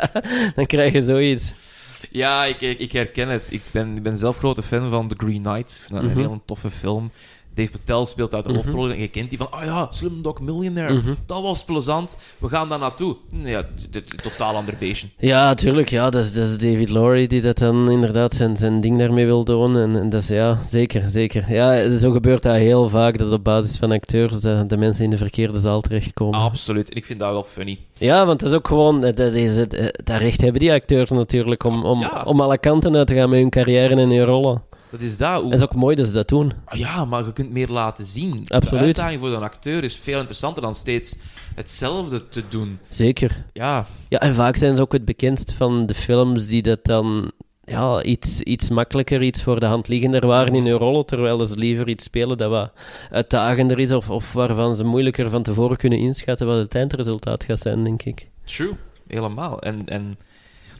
dan krijg je zoiets. Ja, ik, ik, ik herken het. Ik ben, ik ben zelf grote fan van The Green Knight. Ik vind dat Mhm. een heel toffe film. Dave Patel speelt daar de Mhm. hoofdrol in. En je kent die van, oh ja, Slumdog Millionaire. Mhm. Dat was plezant. We gaan daar naartoe. Ja, is een totaal ander beestje. Ja, tuurlijk. Ja, dat is, dat is David Lowry die dat dan inderdaad zijn, zijn ding daarmee wil doen. En, en dat is, ja, zeker, zeker. Ja, zo gebeurt dat heel vaak, dat op basis van acteurs de, de mensen in de verkeerde zaal terechtkomen. Absoluut. En ik vind dat wel funny. Ja, want dat is ook gewoon, dat is het, eh, dat recht hebben die acteurs natuurlijk om, om, Ja. om alle kanten uit te gaan met hun carrière en hun rollen. Dat is dat. Hoe... Dat is ook mooi dat ze dat doen. Ah ja, maar je kunt meer laten zien. Absoluut. De uitdaging voor een acteur is veel interessanter dan steeds hetzelfde te doen. Zeker. Ja, Ja, en vaak zijn ze ook het bekendst van de films die dat dan ja, iets, iets makkelijker, iets voor de hand liggender waren in hun rollen, terwijl ze liever iets spelen dat wat uitdagender is of, of waarvan ze moeilijker van tevoren kunnen inschatten wat het eindresultaat gaat zijn, denk ik. True, helemaal. En, en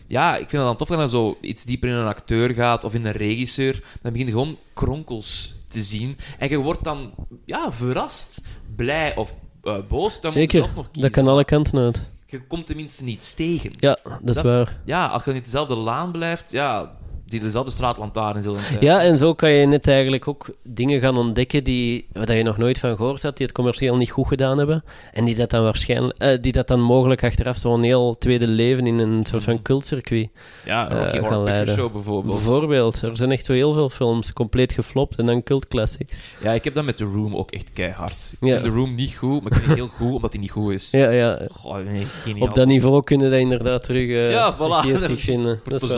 ja, ik vind het dan tof dat je zo iets dieper in een acteur gaat of in een regisseur. Dan begin je gewoon kronkels te zien. En je wordt dan ja, verrast, blij of eh, boos. Dan moet je Zeker, zelf nog kiezen. dat kan alle kanten uit. Je komt tenminste niets tegen. Ja, dat is Dat- waar. Ja, als je in dezelfde laan blijft, ja, die dezelfde straatlantaarn zullen zijn. Ja, en zo kan je net eigenlijk ook dingen gaan ontdekken die, waar je nog nooit van gehoord had, die het commercieel niet goed gedaan hebben. En die dat dan waarschijnlijk, eh, die dat dan mogelijk achteraf zo'n heel tweede leven in een soort van cultcircuit Ja, Rocky gaan Horror Picture leiden. Show bijvoorbeeld. Bijvoorbeeld, er zijn echt zo heel veel films compleet geflopt en dan cult classics. Ja, ik heb dat met The Room ook echt keihard. Ik Ja. vind The Room niet goed, maar ik vind het heel goed omdat hij niet goed is. Ja, ja. Goh, nee. Op dat niveau kunnen dat inderdaad terug eh Ja, voilà. vinden. Dat is.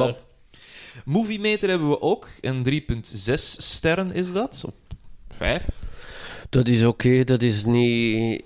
Movie Meter hebben we ook. Een 3,6 sterren is dat. Op 5. Dat is oké, dat is niet...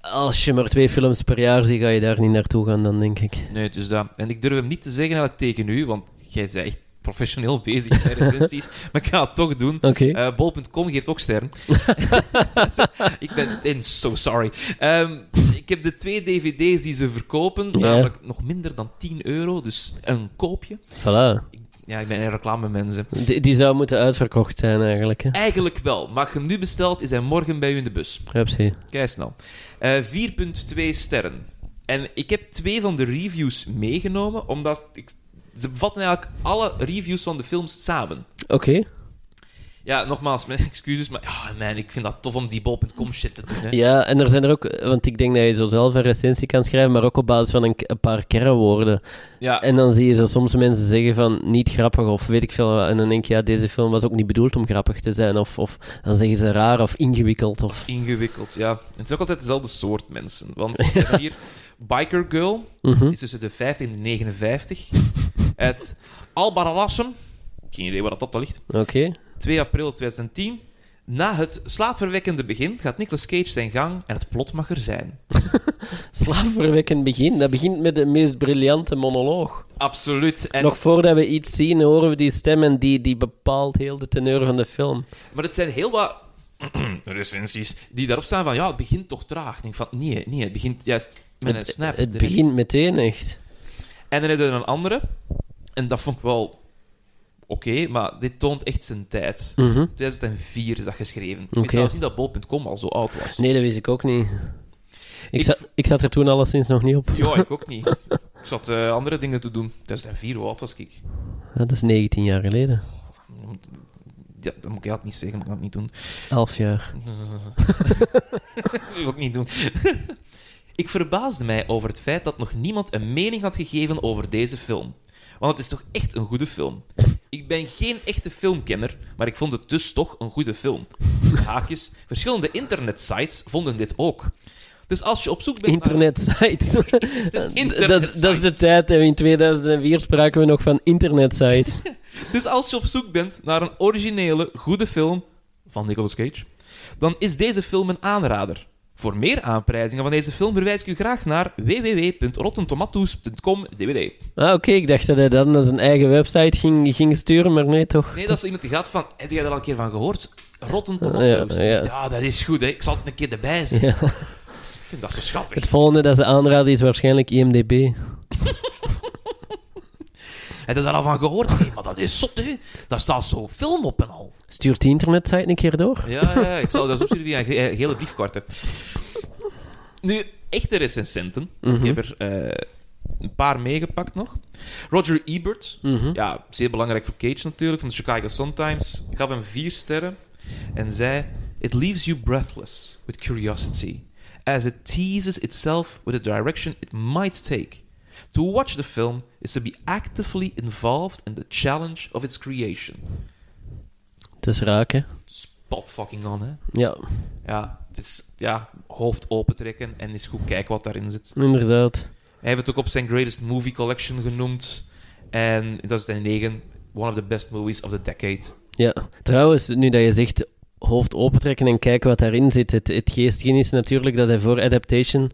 Als je maar twee films per jaar ziet, ga je daar niet naartoe gaan, dan denk ik. Nee, dus dat. En ik durf hem niet te zeggen eigenlijk tegen u, want jij bent echt professioneel bezig met recensies. maar ik ga het toch doen. Oké. Eh, Bol.com geeft ook sterren. ik ben in so sorry. Ehm, ik heb de twee dvd's die ze verkopen, namelijk nog minder dan 10 euro, dus een koopje. Voilà. Ik- ja, ik ben een reclame mensen. Die, die zou moeten uitverkocht zijn, eigenlijk. Hè. Eigenlijk wel, maar als je hem nu bestelt, is hij morgen bij u in de bus. Upsie. Kijk snel. Eh 4,2 sterren. En ik heb twee van de reviews meegenomen, omdat ik, ze bevatten eigenlijk alle reviews van de films samen. Oké. Ja, nogmaals, mijn excuses, maar ja, man, ik vind dat tof om die bol.com shit te doen. Hè. Ja, en er zijn er ook... Want ik denk dat je zo zelf een recensie kan schrijven, maar ook op basis van een, een paar kernwoorden. Ja, En dan zie je zo soms mensen zeggen van niet grappig of weet ik veel wat. En dan denk je, ja, deze film was ook niet bedoeld om grappig te zijn. Of, of dan zeggen ze raar of ingewikkeld. Of... ingewikkeld, ja. En het is ook altijd dezelfde soort mensen. Want hier Biker Girl, Mhm. is tussen de 50 en de 59. Uit Albarrassen, geen idee waar dat op ligt. Oké. 2 april 2010. Na het slaapverwekkende begin gaat Nicolas Cage zijn gang en het plot mag er zijn. Slaapverwekkend begin. Dat begint met de meest briljante monoloog. Absoluut. En, Nog voordat we iets zien, horen we die stem en die, die bepaalt heel de teneur van de film. Maar het zijn heel wat recensies die daarop staan van ja, het begint toch traag. Ik denk van nee, nee, het begint juist met een snap. het direct. begint meteen echt. En dan hebben we een andere. En dat vond ik wel oké, maar dit toont echt zijn tijd. Mhm. 2004 is dat geschreven. Ik wist zelfs niet dat bol.com al zo oud was. Nee, dat wist ik ook niet. Ik, Ik- zat, ik zat er toen alleszins nog niet op. Ja, ik ook niet. Ik zat eh, andere dingen te doen. 2004, hoe oud was ik? Ja, dat is 19 jaar geleden. ja, dat moet ik eigenlijk niet zeggen, moet ik dat niet doen. Elf jaar. Dat wil ik niet doen. ik verbaasde mij over het feit dat nog niemand een mening had gegeven over deze film. Want het is toch echt een goede film. Ik ben geen echte filmkenner, maar ik vond het dus toch een goede film. Haakjes, verschillende internetsites vonden dit ook. Dus als je op zoek bent naar... Internetsites. dat, dat is de tijd. In 2004 spraken we nog van internetsites. Dus als je op zoek bent naar een originele, goede film van Nicolas Cage, dan is deze film een aanrader. Voor meer aanprijzingen van deze film verwijs ik u graag naar www.rottentomatoes.com dvd. Ah, oké. Ik dacht dat hij dan naar zijn eigen website ging, ging sturen, maar nee, toch. Nee, dat is iemand die gaat van... Heb jij daar al een keer van gehoord? Rotten Ja, Tomatoes. ja. Ja, dat is goed, hè. Ik zal het een keer erbij zetten. Ja. Ik vind dat zo schattig. Het volgende dat ze aanraden is waarschijnlijk IMDb. Heb je daar al van gehoord? Nee, maar dat is zot, hè. Daar staat zo film op en al. Stuurt die internetsite een keer door? Ja, ja, ik zal dat opsturen via een ge- eh, gele briefkaart. Nu, echte recensenten. Mhm. Ik heb er eh, een paar meegepakt nog. Roger Ebert. Mhm. Ja, zeer belangrijk voor Cage natuurlijk, van de Chicago Sun-Times. gaf hem vier sterren en zei... It leaves you breathless with curiosity, as it teases itself with the direction it might take. To watch the film is to be actively involved in the challenge of its creation. Het is raak, hè? Spot fucking on, hè? Ja, Ja, het is ja, hoofd opentrekken en eens goed kijken wat daarin zit. inderdaad. Hij heeft het ook op zijn Greatest Movie Collection genoemd. En in 2009, one of the best movies of the decade. Ja, trouwens, nu dat je zegt hoofd opentrekken en kijken wat daarin zit, het, het geestige is natuurlijk dat hij voor Adaptation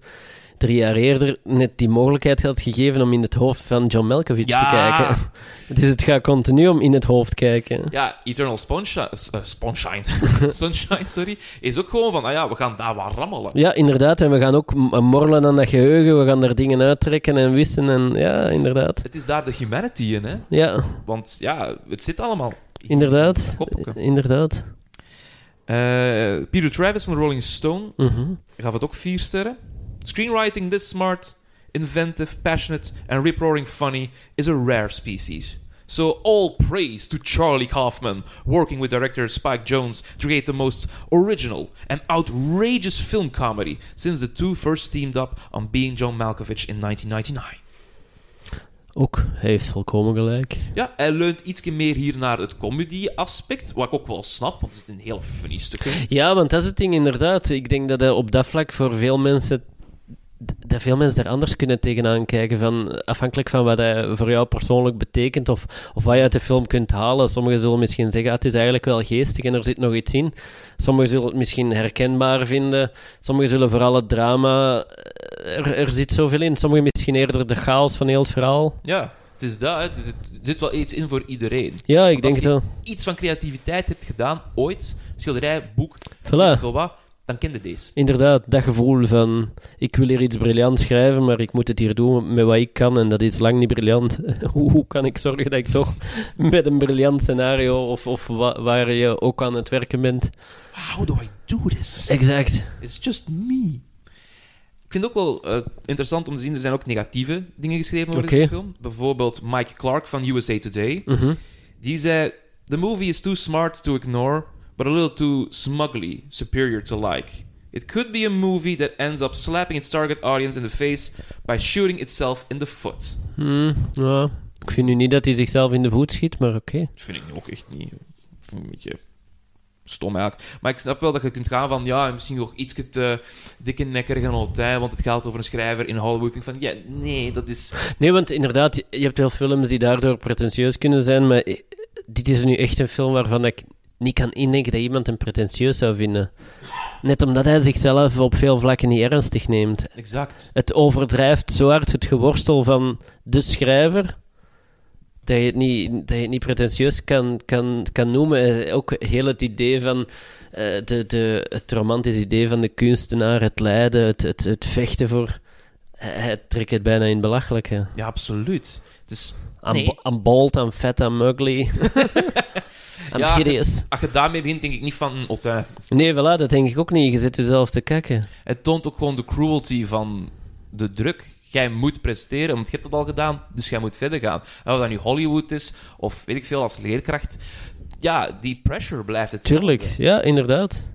drie jaar eerder net die mogelijkheid had gegeven om in het hoofd van John Malkovich Ja. te kijken. Dus het gaat continu om in het hoofd kijken. Ja, Eternal Sunshine, uh, Sunshine, Sunshine sorry, is ook gewoon van, ah ja, we gaan daar wat rammelen. Ja, inderdaad. En we gaan ook m- morrelen aan dat geheugen. We gaan daar dingen uittrekken en wissen. En ja, inderdaad. Het is daar de humanity in, hè. Ja, Want ja, het zit allemaal in inderdaad. koppelke. Inderdaad. Eh, Peter Travis van Rolling Stone Mhm. gaf het ook vier sterren. Screenwriting this smart, inventive, passionate and rip-roaring funny is a rare species. So all praise to Charlie Kaufman, working with director Spike Jones to create the most original and outrageous film comedy since the two first teamed up on Being John Malkovich in 1999. Ook, hij heeft volkomen gelijk. Ja, hij leunt iets meer hier naar het comedy-aspect, wat ik ook wel snap, want het is een hele funny stuk. Ja, want dat is het ding inderdaad. Ik denk dat hij op dat vlak voor veel mensen... Dat veel mensen daar anders kunnen tegenaan kijken. Van, afhankelijk van wat hij voor jou persoonlijk betekent. Of, of wat je uit de film kunt halen. Sommigen zullen misschien zeggen: ah, het is eigenlijk wel geestig en er zit nog iets in. Sommigen zullen het misschien herkenbaar vinden. Sommigen zullen vooral het drama. eh, Er, er zit zoveel in. Sommigen misschien eerder de chaos van heel het verhaal. Ja, het is dat, hè. Er zit, er zit wel iets in voor iedereen. Ja, ik Want denk het wel. iets van creativiteit hebt gedaan, ooit, schilderij, boek, Voilà. wat, dan ken je deze. Inderdaad, dat gevoel van ik wil hier iets briljants schrijven, maar ik moet het hier doen met wat ik kan en dat is lang niet briljant. hoe, hoe kan ik zorgen dat ik toch met een briljant scenario of, of wa- waar je ook aan het werken bent. How do I do this? Exact. It's just me. Ik vind het ook wel eh, interessant om te zien, er zijn ook negatieve dingen geschreven over deze film. Bijvoorbeeld Mike Clark van USA Today. Mhm. Die zei, the movie is too smart to ignore, but a little too smugly superior to like. It could be a movie that ends up slapping its target audience in the face by shooting itself in the foot. Hmm, ja. Ik vind nu niet dat hij zichzelf in de voet schiet, maar oké. Dat vind ik nu ook echt niet. Vind een beetje stom eigenlijk. Maar ik snap wel dat je kunt gaan van, ja, misschien nog iets te dikke nekkerig en altijd, want het gaat over een schrijver in Hollywood. Ik van, ja, nee, dat is... Nee, want inderdaad, je- hebt wel films die daardoor pretentieus kunnen zijn, maar dit is nu echt een film waarvan ik niet kan indenken dat iemand hem pretentieus zou vinden. Net omdat hij zichzelf op veel vlakken niet ernstig neemt. Exact. Het overdrijft zo hard het geworstel van de schrijver, dat je het niet, dat je het niet pretentieus kan, kan, kan noemen. Eh, Ook heel het idee van... eh, de, de, het romantisch idee van de kunstenaar, het lijden, het, het, het vechten voor... Hij, trekt het bijna in het belachelijke. Ja, absoluut. Dus I'm, Nee. I'm bold, I'm fat, I'm ugly. I'm Ja. hideous. als je daarmee begint, denk ik niet van, Ottijn. Nee, voilà, dat denk ik ook niet. Je zit jezelf te kakken. Het toont ook gewoon de cruelty van de druk. Jij moet presteren, want je hebt het al gedaan, dus jij moet verder gaan. En of dat nu Hollywood is, of weet ik veel, als leerkracht. ja, die pressure blijft hetzelfde. Tuurlijk, ja, inderdaad.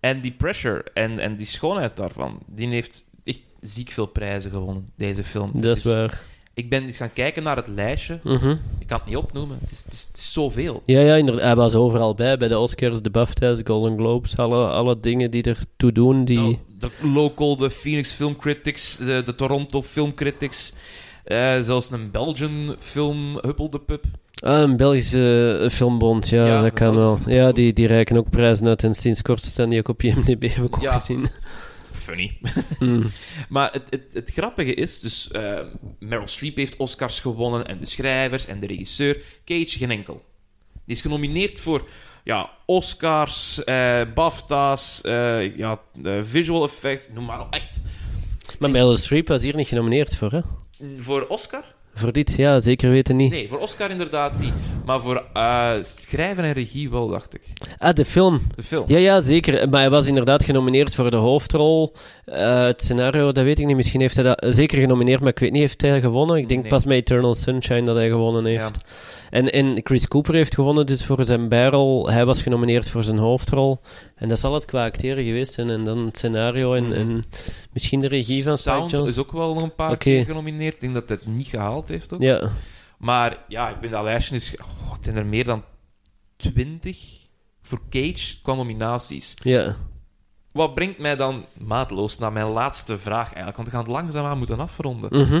En die pressure en, en die schoonheid daarvan, die heeft echt ziek veel prijzen gewonnen, deze film. Dat is waar. Ik ben eens gaan kijken naar het lijstje. Mhm. Ik kan het niet opnoemen. Het is, het is, het is zoveel. Ja, ja, inderdaad. Hij was overal bij. Bij de Oscars, de BAFTA's, de Golden Globes. Alle, alle dingen die ertoe doen. Die... De local, de Phoenix Film Critics, de, de Toronto Film Critics. eh, zelfs een Belgian film, Huppel de Pup. Ah, een Belgische eh, filmbond, ja, Ja, dat kan wel. Ja, die, die reiken ook prijzen uit. En sinds kort staan die ook op IMDb, heb ik ook Ja. gezien. Funny. Mm. Maar het, het, het grappige is, dus eh, Meryl Streep heeft Oscars gewonnen en de schrijvers en de regisseur. Cage geen enkel. Die is genomineerd voor ja, Oscars, eh BAFTA's, eh, ja, visual effects, noem maar op. Echt. Maar Meryl Streep was hier niet genomineerd voor, hè? Voor Oscar? Voor dit, ja, zeker weten niet. Nee, voor Oscar inderdaad niet. Maar voor eh, schrijven en regie wel, dacht ik. Ah, de film. De film. Ja, ja, zeker. Maar hij was inderdaad genomineerd voor de hoofdrol. Eh, het scenario, dat weet ik niet. Misschien heeft hij dat zeker genomineerd, maar ik weet niet, heeft hij gewonnen? Ik denk Nee. pas met Eternal Sunshine dat hij gewonnen heeft. Ja. En, en Chris Cooper heeft gewonnen dus voor zijn bijrol. Hij was genomineerd voor zijn hoofdrol. En dat zal het qua acteren geweest zijn. En dan het scenario en, Mhm. en misschien de regie van Sound is ook wel nog een paar keer genomineerd. Ik denk dat hij het niet gehaald heeft ook. Ja, Maar ja, ik ben dat lijstje is... Oh, het zijn er meer dan 20 voor Cage qua nominaties. ja. Wat brengt mij dan maatloos naar mijn laatste vraag eigenlijk? Want we gaan het langzaamaan moeten afronden. Mhm.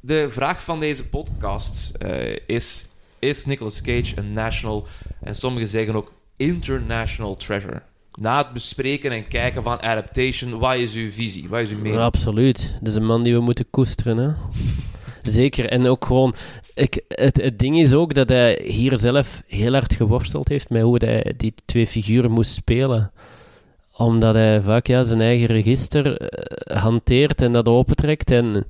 De vraag van deze podcast eh, is... Is Nicolas Cage een national... En sommigen zeggen ook international treasure? Na het bespreken en kijken van Adaptation, wat is uw visie? Wat is uw mening? Ja, absoluut. Dat is een man die we moeten koesteren. Hè? Zeker. En ook gewoon... Ik, het, het ding is ook dat hij hier zelf heel hard geworsteld heeft met hoe hij die twee figuren moest spelen. Omdat hij vaak ja, zijn eigen register eh, hanteert en dat opentrekt. En,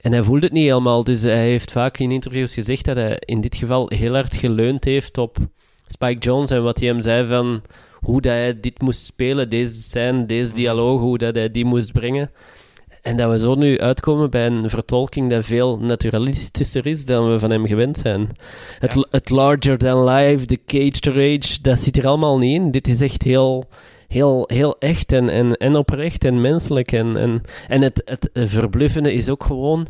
en hij voelt het niet helemaal. Dus hij heeft vaak in interviews gezegd dat hij in dit geval heel hard geleund heeft op Spike Jones en wat hij hem zei van hoe dat hij dit moest spelen, deze scène, deze dialoog, hoe dat hij die moest brengen. En dat we zo nu uitkomen bij een vertolking dat veel naturalistischer is dan we van hem gewend zijn. Het, Ja. het larger than life, de caged rage, dat zit er allemaal niet in. Dit is echt heel, heel, heel echt en, en, en oprecht en menselijk. En, en, en het, het verbluffende is ook gewoon...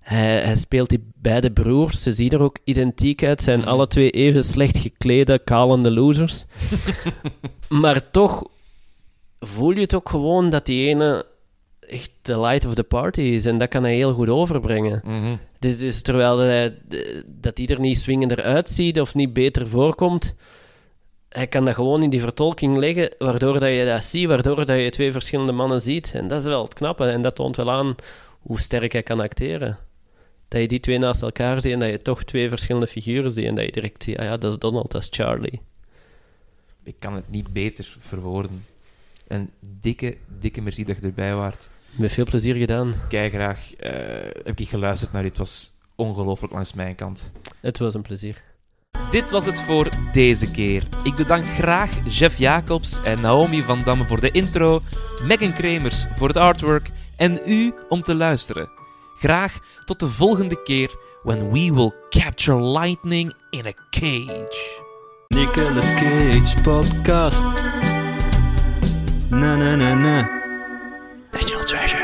Hij, hij speelt die beide broers. Ze zien er ook identiek uit. Zijn Mhm. alle twee even slecht geklede, kalende losers. maar toch voel je het ook gewoon dat die ene echt de light of the party is. En dat kan hij heel goed overbrengen. Mhm. Dus, dus terwijl hij, dat die er niet swingender uitziet of niet beter voorkomt, hij kan dat gewoon in die vertolking leggen, waardoor dat je dat ziet, waardoor dat je twee verschillende mannen ziet. En dat is wel het knappe. En dat toont wel aan hoe sterk hij kan acteren. Dat je die twee naast elkaar ziet en dat je toch twee verschillende figuren ziet. En dat je direct ziet, ah ja, dat is Donald, dat is Charlie. Ik kan het niet beter verwoorden. En dikke, dikke merci dat je erbij waart. Met veel plezier gedaan. Kijk graag. eh, heb ik geluisterd naar dit. Het was ongelooflijk langs mijn kant. Het was een plezier. Dit was het voor deze keer. Ik bedank graag Jeff Jacobs en Naomi van Damme voor de intro, Megan Kremers voor het artwork en u om te luisteren. Graag tot de volgende keer when we will capture lightning in a cage. Nicolas Cage podcast. Na na na na. National Treasure.